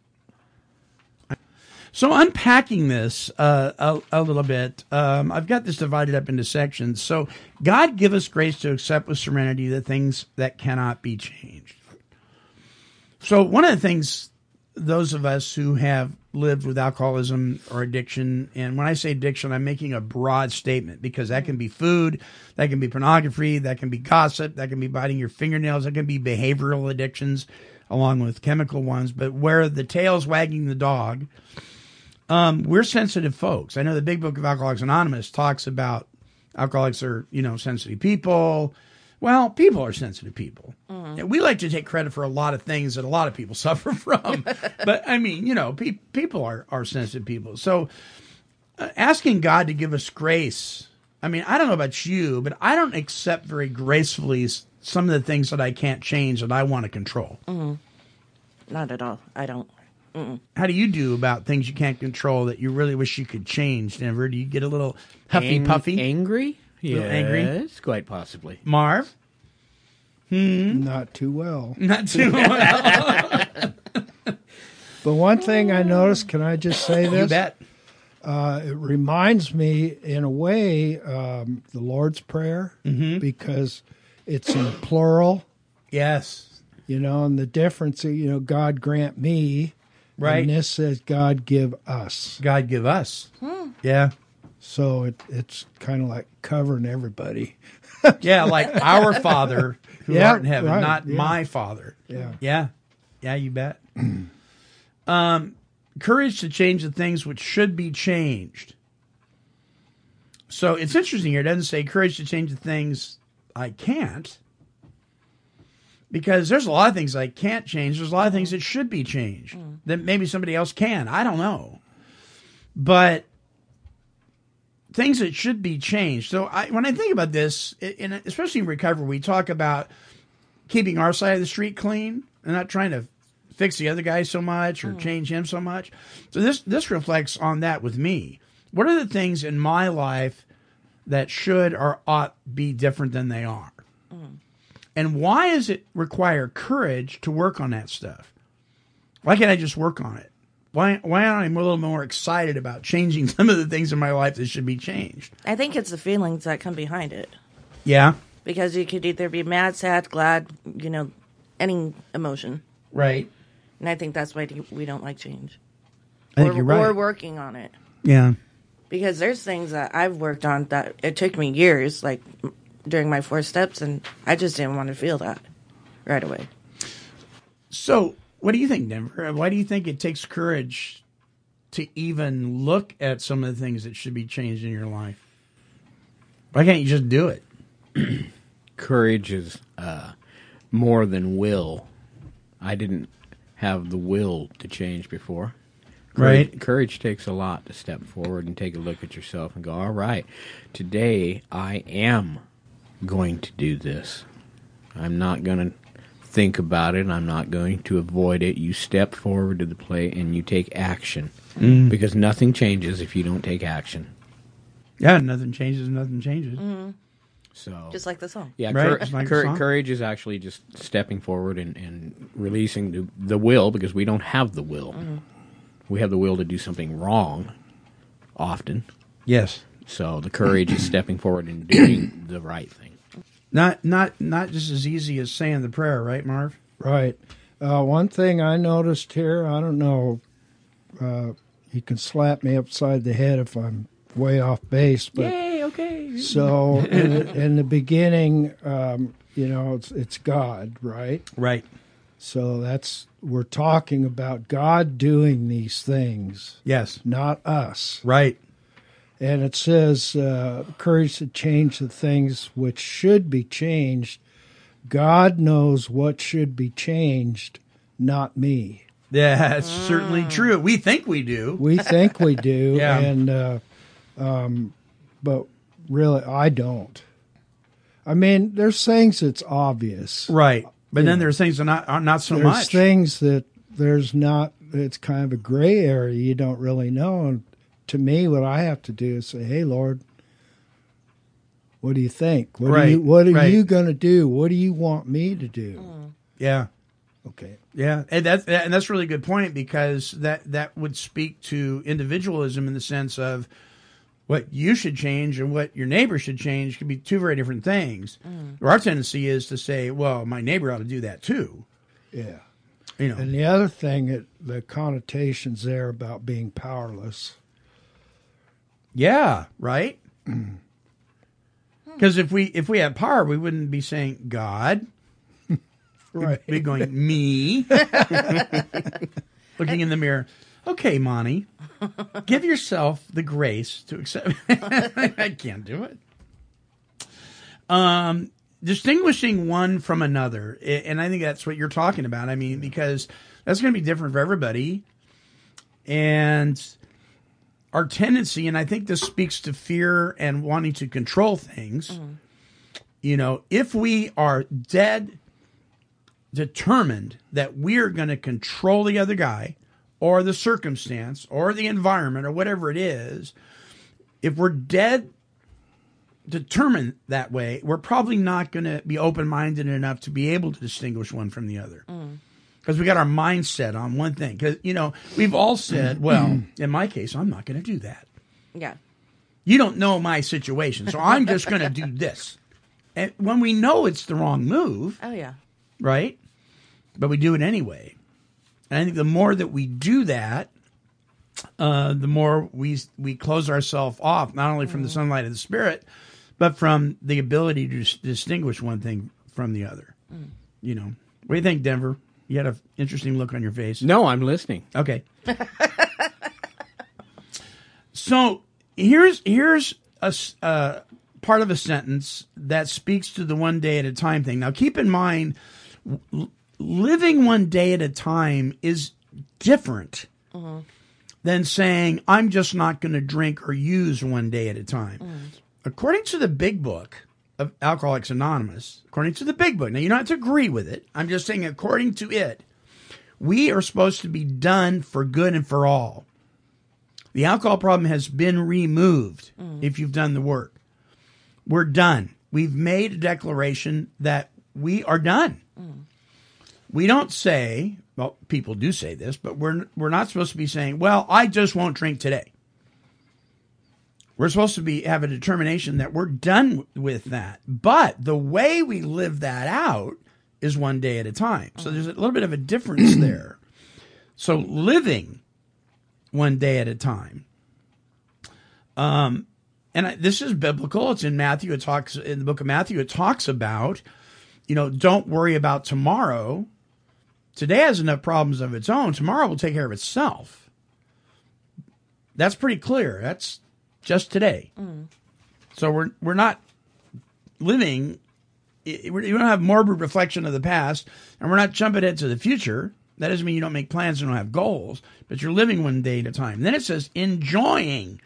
so unpacking this uh, a, a little bit, um, I've got this divided up into sections. So God give us grace to accept with serenity the things that cannot be changed. So one of the things those of us who have lived with alcoholism or addiction, and when I say addiction, I'm making a broad statement because that can be food, that can be pornography, that can be gossip, that can be biting your fingernails, that can be behavioral addictions along with chemical ones. But where the tail's wagging the dog, um, we're sensitive folks. I know the Big Book of Alcoholics Anonymous talks about alcoholics are, you know, sensitive people. Well, people are sensitive people. And we like to take credit for a lot of things that a lot of people suffer from. but I mean, you know, pe- people are, are sensitive people. So uh, asking God to give us grace. I mean, I don't know about you, but I don't accept very gracefully some of the things that I can't change that I want to control. Mm. Not at all. I don't. Mm-mm. How do you do about things you can't control that you really wish you could change, Denver? Do you get a little huffy Ang- puffy? angry? A little angry? Yes, quite possibly. Marv? Not too well. Not too well. But one thing I noticed, can I just say this? you bet. Uh, it reminds me, in a way, um, the Lord's Prayer Mm-hmm. because it's in plural. Yes. You know, and the difference, you know, God grant me. Right. And this says God give us. God give us. Yeah. So it, it's kind of like covering everybody. Yeah, like our Father who Yeah, art in heaven, right, not yeah. my Father. Yeah. Yeah. Yeah, you bet. um, courage to change the things which should be changed. So it's interesting here. It doesn't say courage to change the things I can't. Because there's a lot of things I can't change. There's a lot of things that should be changed that maybe somebody else can. I don't know. But things that should be changed. So I, when I think about this, in, especially in recovery, we talk about keeping our side of the street clean and not trying to fix the other guy so much or hmm. change him so much. So this this reflects on that with me. What are the things in my life that should or ought be different than they are? Hmm. And why does it require courage to work on that stuff? Why can't I just work on it? Why why aren't I a little more excited about changing some of the things in my life that should be changed? I think it's the feelings that come behind it. Yeah. Because you could either be mad, sad, glad, you know, any emotion. Right. And I think that's why we don't like change. I think or, you're right. We're working on it. Yeah. Because there's things that I've worked on that it took me years, like during my four steps, and I just didn't want to feel that right away. So, what do you think, Denver? Why do you think it takes courage to even look at some of the things that should be changed in your life? Why can't you just do it? Courage is uh, more than will. I didn't have the will to change before. Courage, Right. Courage takes a lot to step forward and take a look at yourself and go, all right, today I am going to do this. I'm not going to think about it. I'm not going to avoid it. You step forward to the plate and you take action. Mm. Because nothing changes if you don't take action. Yeah, nothing changes, nothing changes. So Just like the song. Yeah, Right, cour- just like the song. courage is actually just stepping forward and, and releasing the, the will because we don't have the will. We have the will to do something wrong often. Yes. So the courage is stepping forward and doing the right thing. Not not not just as easy as saying the prayer, right, Marv? Right. Uh, one thing I noticed here, I don't know, uh, you can slap me upside the head if I'm way off base, but Yay, okay. so in, the, in the beginning, um, you know, it's it's God, right? Right. So that's we're talking about God doing these things, Yes. not us. Right. And it says, uh, courage to change the things which should be changed. God knows what should be changed, not me. Yeah, that's certainly true. We think we do. We think we do, Yeah. and uh, um, but really, I don't. I mean, there's things that's obvious. Right. But then Yeah. there's things that are not are not so there's much. things that there's not. It's kind of a gray area. You don't really know. And to me, what I have to do is say, "Hey, Lord, what do you think? What are you What are right. you going to do? What do you want me to do?" Mm. yeah. Okay. Yeah, and that's and that's a really good point because that that would speak to individualism in the sense of what you should change and what your neighbor should change could be two very different things. Or Our tendency is to say, "Well, my neighbor ought to do that too," Yeah. You know, And the other thing, it, the connotations there about being powerless. Yeah, right. Because if we if we had power, we wouldn't be saying God. Right. We'd be going me, looking in the mirror. Okay, Monty, give yourself the grace to accept. I can't do it. Um, distinguishing one from another, and I think that's what you're talking about. I mean, because that's going to be different for everybody, and our tendency, and I think this speaks to fear and wanting to control things. Mm-hmm. You know, if we are dead determined that we're going to control the other guy or the circumstance or the environment or whatever it is, if we're dead determined that way, we're probably not going to be open minded enough to be able to distinguish one from the other. Mm. Because we got our mindset on one thing. Because, you know, we've all said, well, in my case, I'm not going to do that. Yeah. You don't know my situation, so I'm just going to do this. And when we know it's the wrong move, Oh yeah. right? But we do it anyway. And I think the more that we do that, uh, the more we we close ourselves off, not only from the sunlight of the spirit, but from the ability to dis- distinguish one thing from the other. You know, what do you think, Denver? You had an interesting look on your face. No, I'm listening. Okay. so here's here's a uh, part of a sentence that speaks to the one day at a time thing. Now, keep in mind, living one day at a time is different than saying I'm just not going to drink or use one day at a time. According to the Big Book of Alcoholics Anonymous, according to the Big Book. Now, you don't have to agree with it. I'm just saying, according to it, we are supposed to be done for good and for all. The alcohol problem has been removed mm. if you've done the work. We're done. We've made a declaration that we are done. Mm. We don't say, well, people do say this, but we're we're not supposed to be saying, well, I just won't drink today. We're supposed to be have a determination that we're done with that. But the way we live that out is one day at a time. So there's a little bit of a difference there. So living one day at a time. Um, and I, this is biblical. It's in Matthew. It talks in the book of Matthew. It talks about, you know, don't worry about tomorrow. Today has enough problems of its own. Tomorrow will take care of itself. That's pretty clear. That's just today. Mm. So we're we're not living. We don't have morbid reflection of the past, and we're not jumping ahead to the future. That doesn't mean you don't make plans and don't have goals, but you're living one day at a time. then it says enjoying.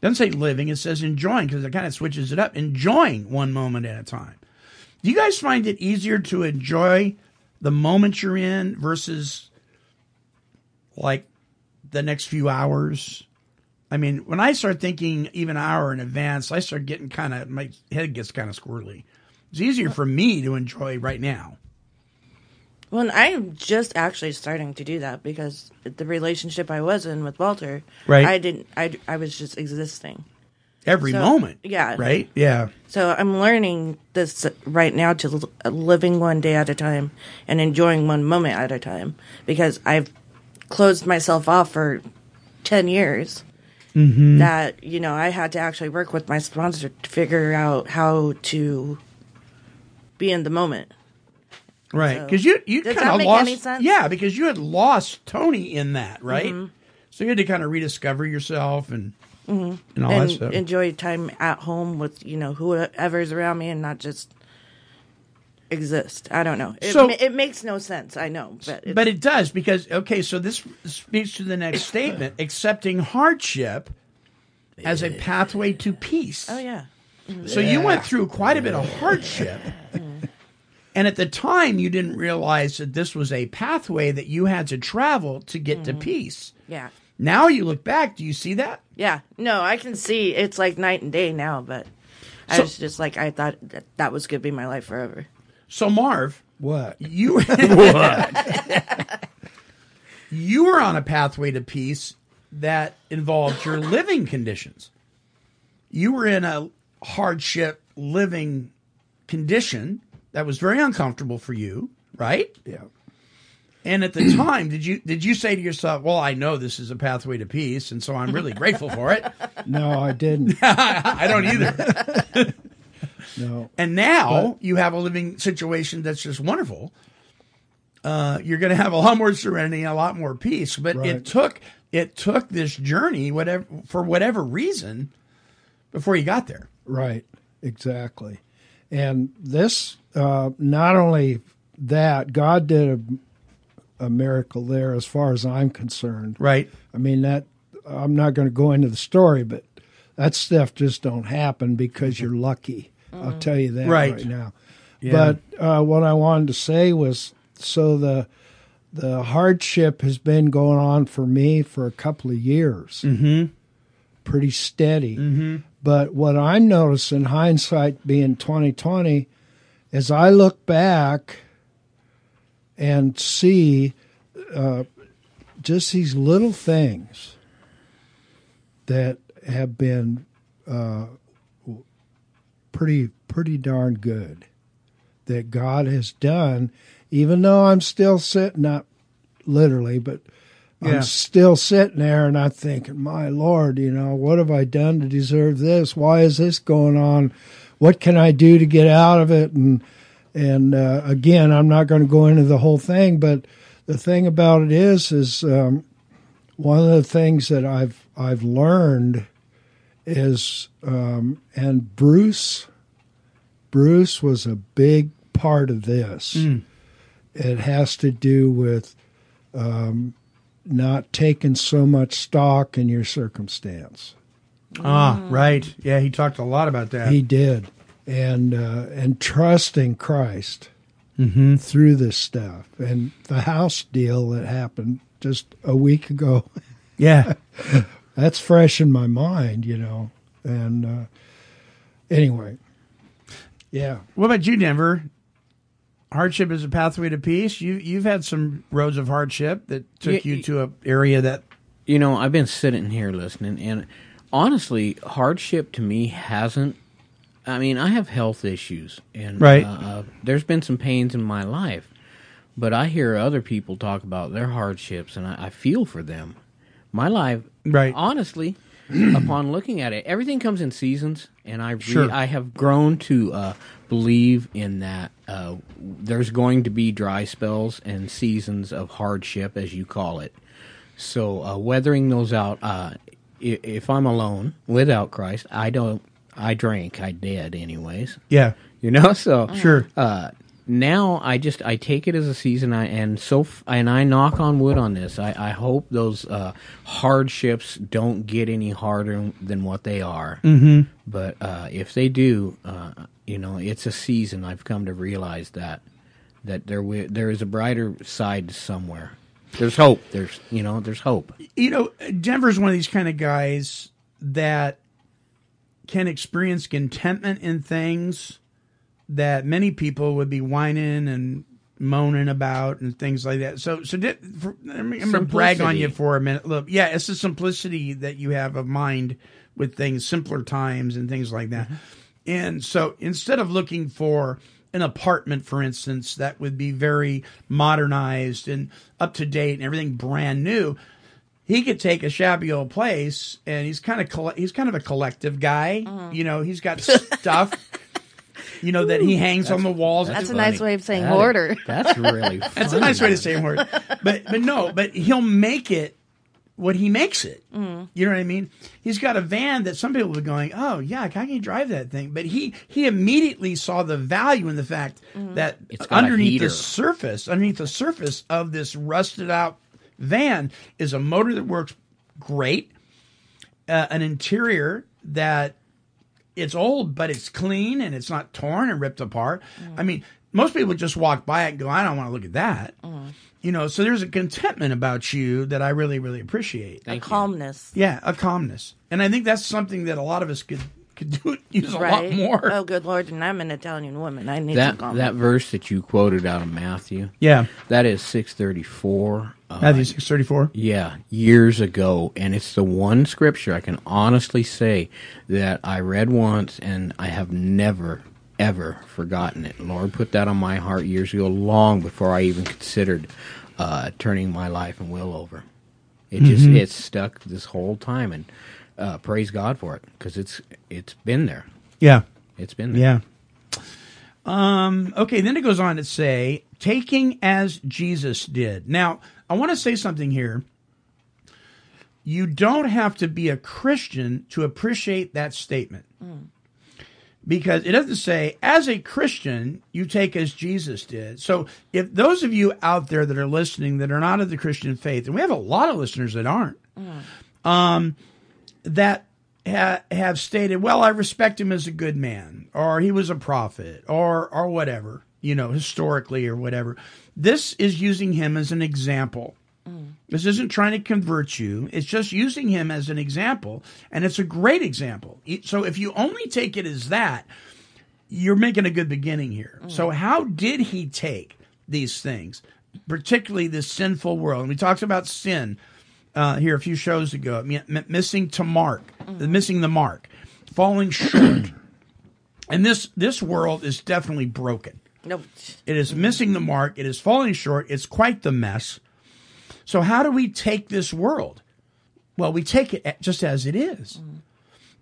Doesn't say living, it says enjoying because it kind of switches it up. Enjoying one moment at a time. Do you guys find it easier to enjoy the moment you're in versus like the next few hours? I mean, when I start thinking even an hour in advance, I start getting kind of, my head gets kind of squirrely. It's easier for me to enjoy right now. Well, and I'm just actually starting to do that because the relationship I was in with Walter, Right. I didn't. I I was just existing. Every So, moment. yeah. Right? Yeah. So I'm learning this right now to l- living one day at a time and enjoying one moment at a time because I've closed myself off for ten years. Mm-hmm. That you know, I had to actually work with my sponsor to figure out how to be in the moment. Right. So- Because you, you kind of lost. any sense? Yeah, because you had lost Tony in that, right? Mm-hmm. So you had to kind of rediscover yourself and, and all that stuff. enjoy time at home with you know whoever's around me and not just exist. I don't know. It, So- ma- it makes no sense. I know, but but it does because, okay, so this speaks to the next statement accepting hardship as a pathway to peace. oh yeah, So you went through quite a bit of hardship. Mm-hmm. And at the time, you didn't realize that this was a pathway that you had to travel to get to mm-hmm. peace. yeah, Now you look back, do you see that? yeah. No, I can see it's like night and day now. But I was just like I thought that, that was gonna be my life forever. So, Marv, What? you what? you were on a pathway to peace that involved your living conditions. You were in a hardship living condition that was very uncomfortable for you, right? Yeah. And at the time, did you did you say to yourself, "Well, I know this is a pathway to peace, and so I'm really grateful for it." No, I didn't. I don't either. No. And now you have a living situation that's just wonderful. Uh, you're going to have a lot more serenity, a lot more peace. But Right. it took it took this journey, whatever for whatever reason, before you got there. Right, exactly. And this, uh, not only that, God did a, a miracle there as far as I'm concerned. Right. I mean, that, I'm not going to go into the story, but that stuff just don't happen because you're lucky. I'll tell you that Right. right, now. Yeah. But uh, what I wanted to say was so the the hardship has been going on for me for a couple of years. Mm-hmm. Pretty steady. Mm-hmm. But what I'm noticing, hindsight being 2020, as I look back and see uh, just these little things that have been uh, pretty pretty darn good that God has done, even though I'm still sitting up, literally, but Yeah. I'm still sitting there and I'm thinking, my Lord, you know, what have I done to deserve this? Why is this going on? What can I do to get out of it? And and uh, again, I'm not going to go into the whole thing, but the thing about it is, is um, one of the things that I've I've learned is, um, and Bruce, Bruce was a big part of this. It has to do with um, not taking so much stock in your circumstance. Ah, right. Yeah, he talked a lot about that. He did, and uh, and trusting Christ Mm-hmm. through this stuff, and the house deal that happened just a week ago. yeah. That's fresh in my mind, you know. And uh, anyway, yeah, What about you, Denver? Hardship is a pathway to peace. You you've had some roads of hardship that took Yeah, you to a area that You know, I've been sitting here listening, and honestly, hardship to me hasn't. I mean, I have health issues, and Right. uh, uh, there's been some pains in my life, but I hear other people talk about their hardships, and I, I feel for them. My life, Right. Honestly, upon looking at it, everything comes in seasons, and I re- Sure. I have grown to uh, believe in that. Uh, there's going to be dry spells and seasons of hardship, as you call it. So uh, weathering those out. Uh, if I'm alone without Christ, I don't. I drank. I did, anyways. yeah You know. So sure uh, now I just I take it as a season. I and so f- and I knock on wood on this. I, I hope those uh, hardships don't get any harder than what they are. Mm-hmm. But uh, if they do, uh, you know, it's a season. I've come to realize that that there wi- there is a brighter side somewhere. There's hope. There's you know there's hope. you know, Denver's one of these kind of guys that can experience contentment in things that many people would be whining and moaning about and things like that. So, so did, for, I'm going to brag on you for a minute. Look, yeah, it's the simplicity that you have of mind with things, simpler times and things like that. Mm-hmm. And so instead of looking for an apartment, for instance, that would be very modernized and up to date and everything brand new, he could take a shabby old place and he's kind of he's kind of a collective guy. Mm-hmm. You know, he's got stuff. You know that he hangs on the walls. That's a nice way of saying That- hoarder. That's really That's a nice way to say word. But but no, but he'll make it what he makes it. Mm. You know what I mean? He's got a van that some people are going, oh yeah, I can you drive that thing. But he he immediately saw the value in the fact Mm. that It's got a underneath heater. the surface, underneath the surface of this rusted out van is a motor that works great, uh, an interior that it's old, but it's clean and it's not torn and ripped apart. Mm. I mean, most people just walk by it and go, I don't want to look at that. Mm. You know, so there's a contentment about you that I really, really appreciate. Thank you. Calmness. Yeah, a calmness. And I think that's something that a lot of us could could do use a Right. lot more. Oh, good Lord. And I'm an Italian woman. I need that calmness. that verse that you quoted out of Matthew. Yeah. That is six thirty four. Uh, Matthew six thirty four. Yeah, years ago, and it's the one scripture I can honestly say that I read once and I have never ever forgotten it. Lord put that on my heart years ago, long before I even considered uh, turning my life and will over. It just Mhm. it's stuck this whole time, and uh, praise God for it because it's it's been there. Yeah. It's been there. Yeah. Um, okay, then it goes on to say, taking as Jesus did. Now, I want to say something here. You don't have to be a Christian to appreciate that statement. Because it doesn't say, as a Christian, you take as Jesus did. So, if those of you out there that are listening that are not of the Christian faith, and we have a lot of listeners that aren't, um, that ha- have stated, "Well, I respect him as a good man, or he was a prophet, or or whatever, you know, historically or whatever." This is using him as an example. Mm. This isn't trying to convert you. It's just using him as an example, and it's a great example. So if you only take it as that, you're making a good beginning here. Mm. So how did he take these things, particularly this sinful world? And we talked about sin uh, here a few shows ago, mi- missing to mark, missing the mark, falling short. and this this world is definitely broken. Nope. It is missing the mark. It is falling short. It's quite the mess. So how do we take this world? Well, we take it just as it is.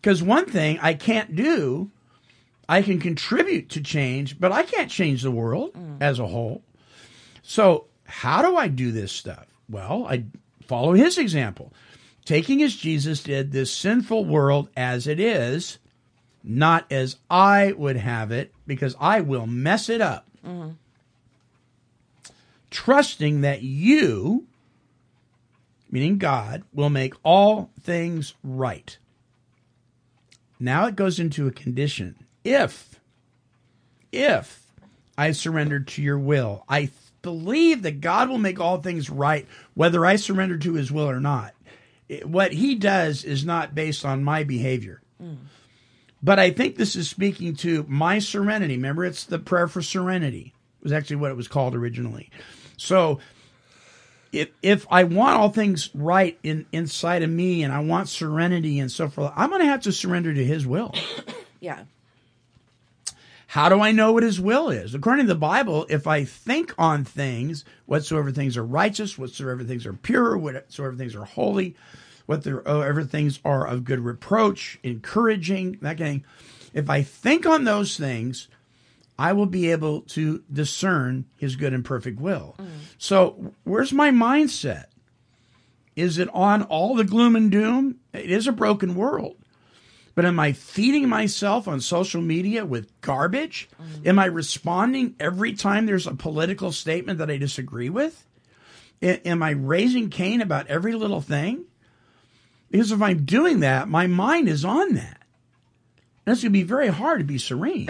Because one thing I can't do, I can contribute to change, but I can't change the world as a whole. So how do I do this stuff? Well, I follow his example. Taking as Jesus did this sinful world as it is, not as I would have it, because I will mess it up. Trusting that you, meaning God, will make all things right. Now it goes into a condition. If, if I surrender to your will, I believe that God will make all things right, whether I surrender to his will or not. It- what he does is not based on my behavior. Mm. But I think this is speaking to my serenity. Remember, it's the prayer for serenity. It was actually what it was called originally. So if if I want all things right in inside of me and I want serenity and so forth, I'm going to have to surrender to his will. Yeah. How do I know what his will is? According to the Bible, if I think on things, whatsoever things are righteous, whatsoever things are pure, whatsoever things are holy, whatsoever things are of good reproach, encouraging, that kind of thing. If I think on those things, I will be able to discern his good and perfect will. Mm. So, where's my mindset? Is it on all the gloom and doom? It is a broken world. But am I feeding myself on social media with garbage? Am I responding every time there's a political statement that I disagree with? A- am I raising Cain about every little thing? Because if I'm doing that, my mind is on that. And it's going to be very hard to be serene.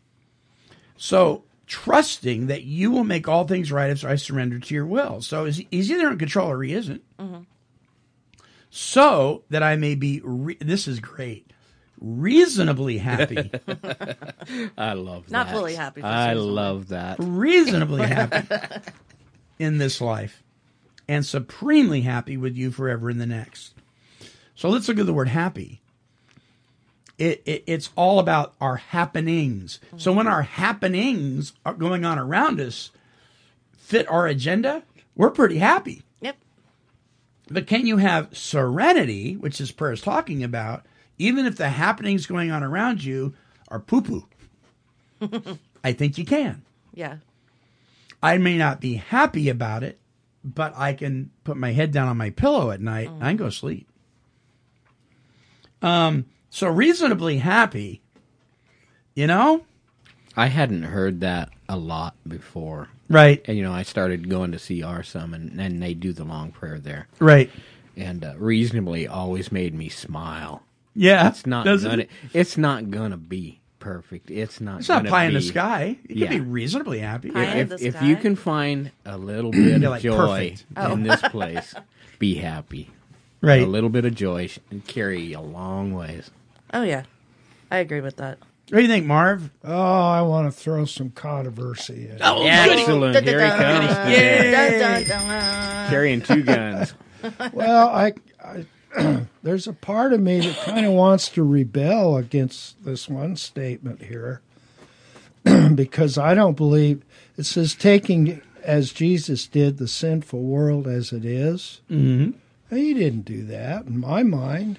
so, trusting that you will make all things right if I surrender to your will. So, is he's either in control or he isn't mm-hmm. So that I may be, re- this is great, reasonably happy, I love that. Not fully happy for I Susan. love that. reasonably happy in this life, and supremely happy with you forever in the next. So let's look at the word happy. It, it, it's all about our happenings. So when our happenings are going on around us fit our agenda, we're pretty happy. But can you have serenity, which this prayer is talking about, even if the happenings going on around you are poo poo? I think you can. Yeah. I may not be happy about it, but I can put my head down on my pillow at night and I can go sleep. Um, so reasonably happy, you know? I hadn't heard that a lot before. Right. And, you know, I started going to CR some, and, and they do the long prayer there. Right. And uh, reasonably always made me smile. Yeah. It's not doesn't gonna. it? It's not gonna be perfect. It's not. It's not gonna pie in the be- sky. You Yeah. can be reasonably happy. Pie in If, the if you sky? can find a little bit You're of like, joy perfect. Oh. in this place, be happy. Right. A little bit of joy sh- can carry you a long ways. Oh yeah. I agree with that. What do you think, Marv? Oh, I want to throw some controversy in. Oh, Excellent. Here he comes. today. Dun, dun, dun. Carrying two guns. well, I, I there's a part of me that kind of wants to rebel against this one statement here. because I don't believe it says taking as Jesus did the sinful world as it is. Mm-hmm. He didn't do that in my mind.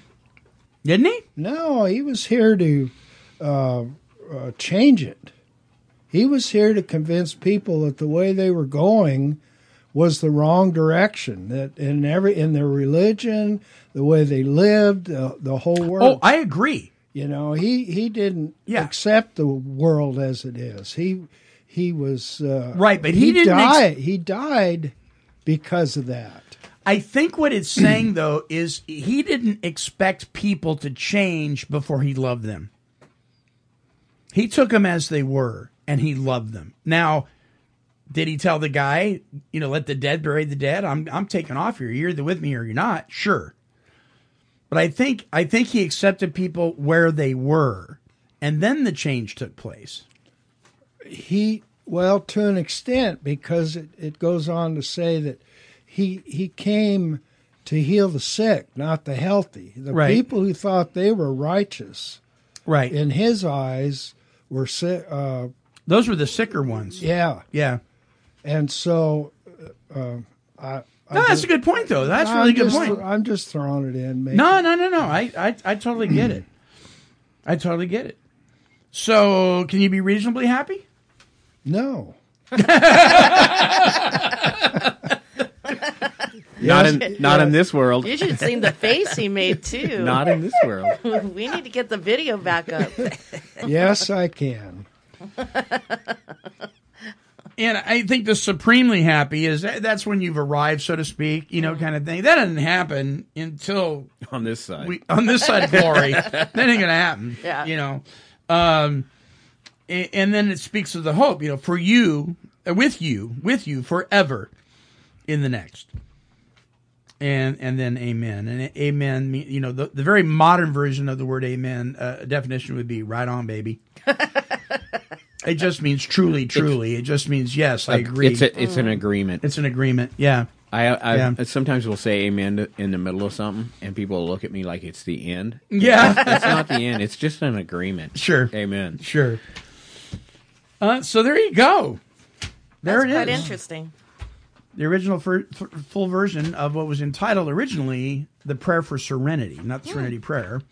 Didn't he? No, he was here to uh, uh, change it. He was here to convince people that the way they were going was the wrong direction. That in every in their religion, the way they lived, uh, the whole world. Oh. I agree. you know, he he didn't Yeah. accept the world as it is. He he was uh, Right, but he didn't ex- died. he died because of that. I think what it's saying though is he didn't expect people to change before he loved them. He took them as they were and he loved them. Now, did he tell the guy, you know, let the dead bury the dead? I'm I'm taking off here. You're either with me or you're not. Sure. But I think I think he accepted people where they were. And then the change took place. he well to an extent because it, it goes on to say that he he came to heal the sick not the healthy the Right. people who thought they were righteous Right. in his eyes were sick uh, Those were the sicker ones. yeah Yeah. and so uh, I, I No, that's just- a good point though. That's I'm really good point. I'm just throwing it in maybe. No, no, no, no. I, I, I totally get it. I totally get it. So, can you be reasonably happy? no Not in not in this world. You should have seen the face he made too. Not in this world. we need to get the video back up. yes I can And I think the supremely happy is that's when you've arrived, so to speak, you know, kind of thing. That doesn't happen until On this side. we on this side of glory. that ain't gonna happen. Yeah. You know. Um a- and then it speaks of the hope, you know, for you, uh, with you, with you forever in the next. And and then amen. And amen, you know, the, the very modern version of the word amen uh, definition would be right on, baby. it just means truly, truly. It just means yes, I agree. It's a, it's an agreement. it's an agreement. Yeah. I, I Yeah. sometimes will say amen in the middle of something, and people will look at me like it's the end. Yeah. It's not the end. It's just an agreement. Sure. Amen. Sure. Uh, so there you go. There That's it quite is. interesting. The original fir- f- full version of what was entitled originally "The Prayer for Serenity," not the Serenity Prayer.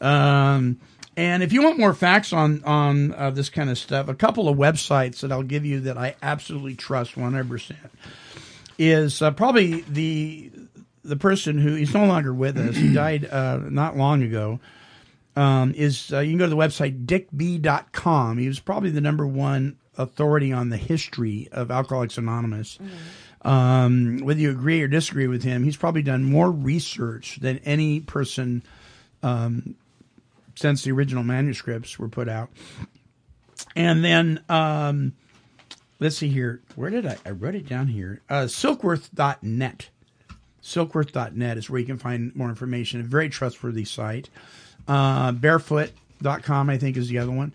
Um, and if you want more facts on on uh, this kind of stuff, a couple of websites that I'll give you that I absolutely trust one hundred percent is uh, probably the the person who he's no longer with us. He died uh, not long ago. Um, is uh, you can go to the website dickb.com. He was probably the number one authority on the history of Alcoholics Anonymous. Um, whether you agree or disagree with him, he's probably done more research than any person um, since the original manuscripts were put out. And then um, let's see here. Where did I? I wrote it down here. Uh, silkworth.net. Silkworth.net is where you can find more information. A very trustworthy site. Uh, barefoot.com, I think, is the other one.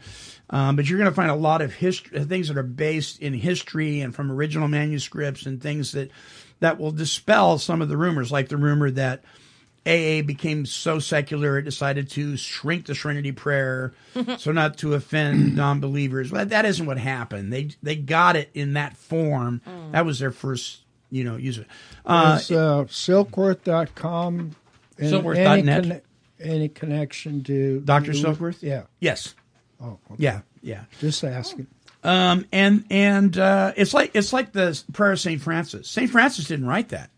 Um, but you're going to find a lot of history, things that are based in history and from original manuscripts and things that that will dispel some of the rumors, like the rumor that AA became so secular it decided to shrink the Serenity Prayer so not to offend non-believers. Well, that isn't what happened. They they got it in that form. That was their first, you know, use it. Uh, Is uh, silkworth.com and Silkworth.net? Any, conne- any connection to Dr. Silkworth? Yeah. yes. Oh, okay. Yeah. Yeah. Just asking. Um, and and uh, it's like it's like the prayer of Saint Francis. Saint Francis didn't write that.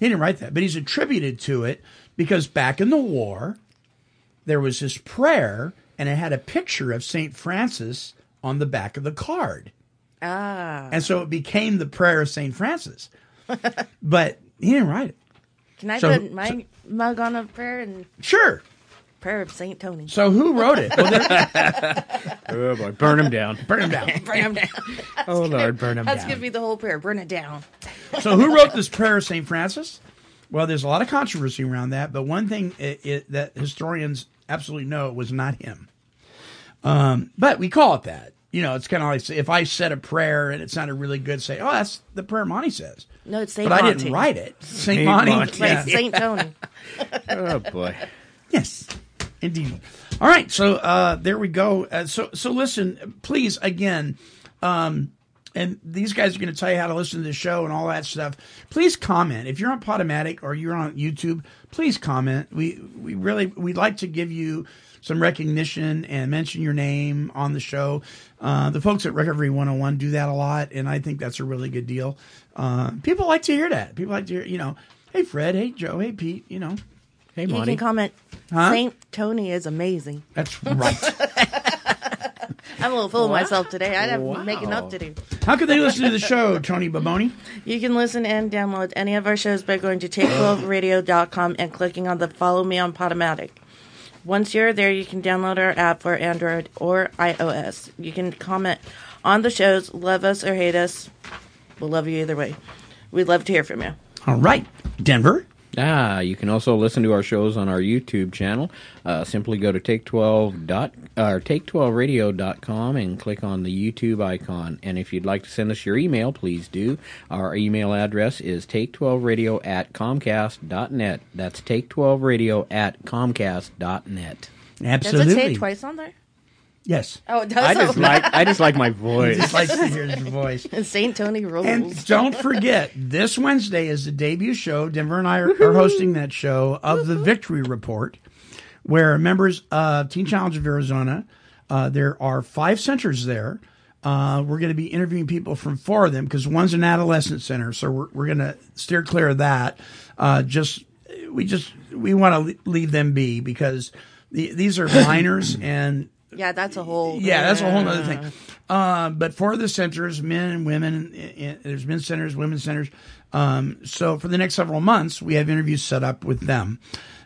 He didn't write that, but he's attributed to it because back in the war, there was this prayer, and it had a picture of Saint Francis on the back of the card, Ah, and so it became the prayer of Saint Francis. but he didn't write it. can I So- put my mug on a prayer and Sure. Prayer of Saint Tony? So who wrote it? Well, there- Oh boy, burn him down. burn him down. Burn him down. Oh Lord, burn him down. That's down. gonna be the whole prayer. Burn it down. so who wrote this prayer of St. Francis? Well, there's a lot of controversy around that, but one thing it, it, that historians absolutely know it was not him. Um, but we call it that. You know, it's kind of like if I said a prayer and it sounded really good, say, "Oh, that's the prayer Monty says," No, it's Saint but I didn't write it. Saint Saint Monty, Monty. Like yeah. Saint Tony. Oh boy. yes. Indeed. All right, so uh, there we go. Uh, so so listen, please again, um, and these guys are going to tell you how to listen to the show and all that stuff. Please comment if you're on Podomatic or you're on YouTube. Please comment. We we really we'd like to give you some recognition and mention your name on the show. Uh, the folks at Recovery 101 do that a lot, and I think that's a really good deal. Uh, people like to hear that. People like to hear, you know, hey Fred, hey Joe, hey Pete, you know. Hey, You Monty. can comment. Huh? Saint Tony is amazing. That's right. I'm a little full of myself today. I have making Wow. up to do. How can they listen to the show, Tony Baboni? You can listen and download any of our shows by going to take12radio.com and clicking on the Follow Me on Podomatic. Once you're there, you can download our app for Android or iOS. You can comment on the shows, love us or hate us. We'll love you either way. We'd love to hear from you. All right, Denver. Ah, you can also listen to our shows on our YouTube channel. Uh, simply go to take12 dot or take12radio.com and click on the YouTube icon. And if you'd like to send us your email, please do. Our email address is take12radio at comcast.net. That's take12radio at comcast.net. Absolutely. Does it say it twice on there? Yes. Oh, it does. I just like I just like my voice. Just likes to hear his voice. And Saint Tony rules. And don't forget, this Wednesday is the debut show. Denver and I are, are hosting that show of the Victory Report, where members of Teen Challenge of Arizona, uh, there are five centers there. Uh, we're going to be interviewing people from four of them because one's an adolescent center, so we're, we're going to steer clear of that. Uh, just we just we want to leave them be because the, these are minors and yeah, that's a whole. yeah, that's a whole other thing. Uh, but for the centers, men and women, i- i- there's men's centers, women's centers. Um, so for the next several months, we have interviews set up with them.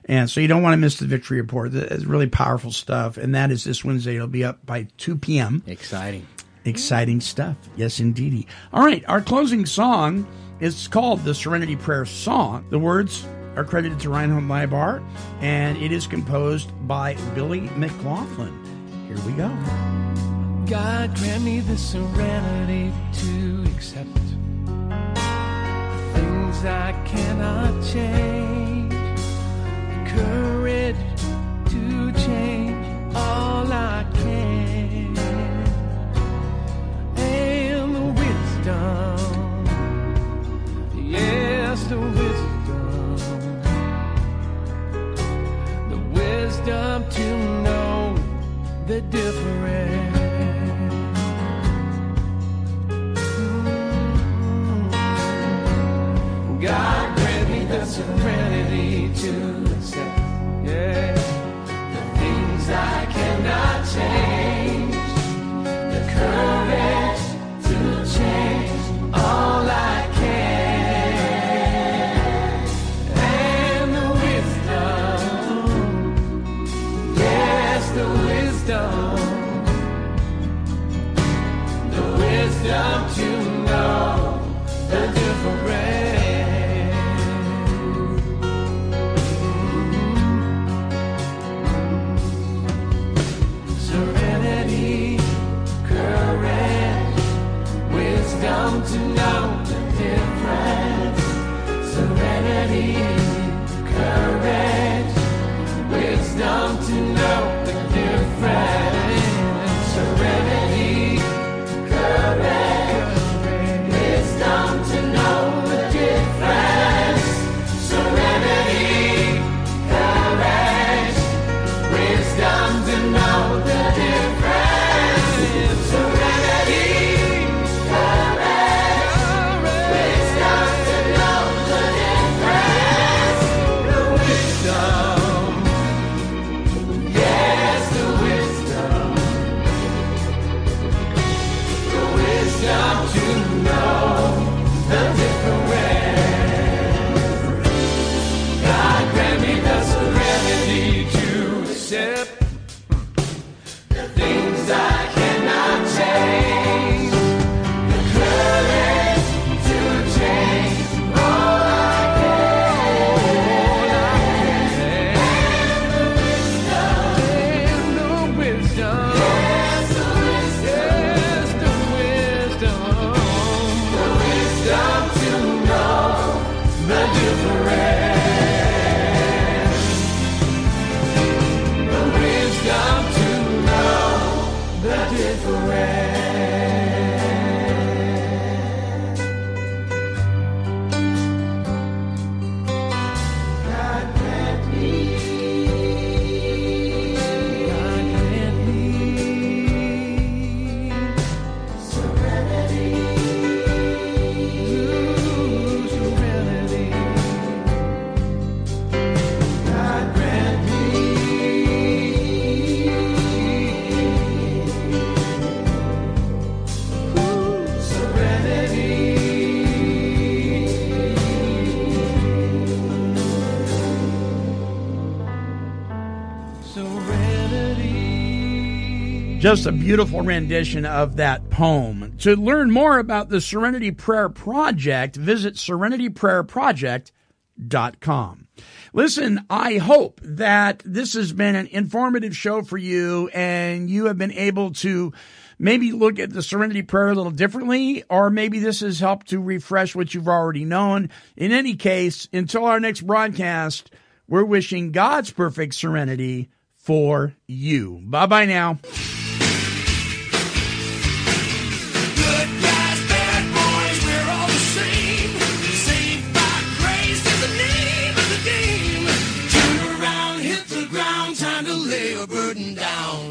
And so you don't want to miss the victory report. It's really powerful stuff. And that is this Wednesday. It'll be up by 2 p.m. Exciting. Exciting stuff. Yes, indeedy. All right. Our closing song is called the Serenity Prayer Song. The words are credited to Reinhold Niebuhr, and it is composed by Billy McLaughlin. Here we go. God grant me the serenity to accept the things I cannot change, the courage to change all I can, and the wisdom, yes, the wisdom, the difference. Just a beautiful rendition of that poem. To learn more about the Serenity Prayer Project, visit serenityprayerproject.com. Listen, I hope that this has been an informative show for you and you have been able to maybe look at the Serenity Prayer a little differently, or maybe this has helped to refresh what you've already known. In any case, until our next broadcast, we're wishing God's perfect serenity for you. Bye bye now.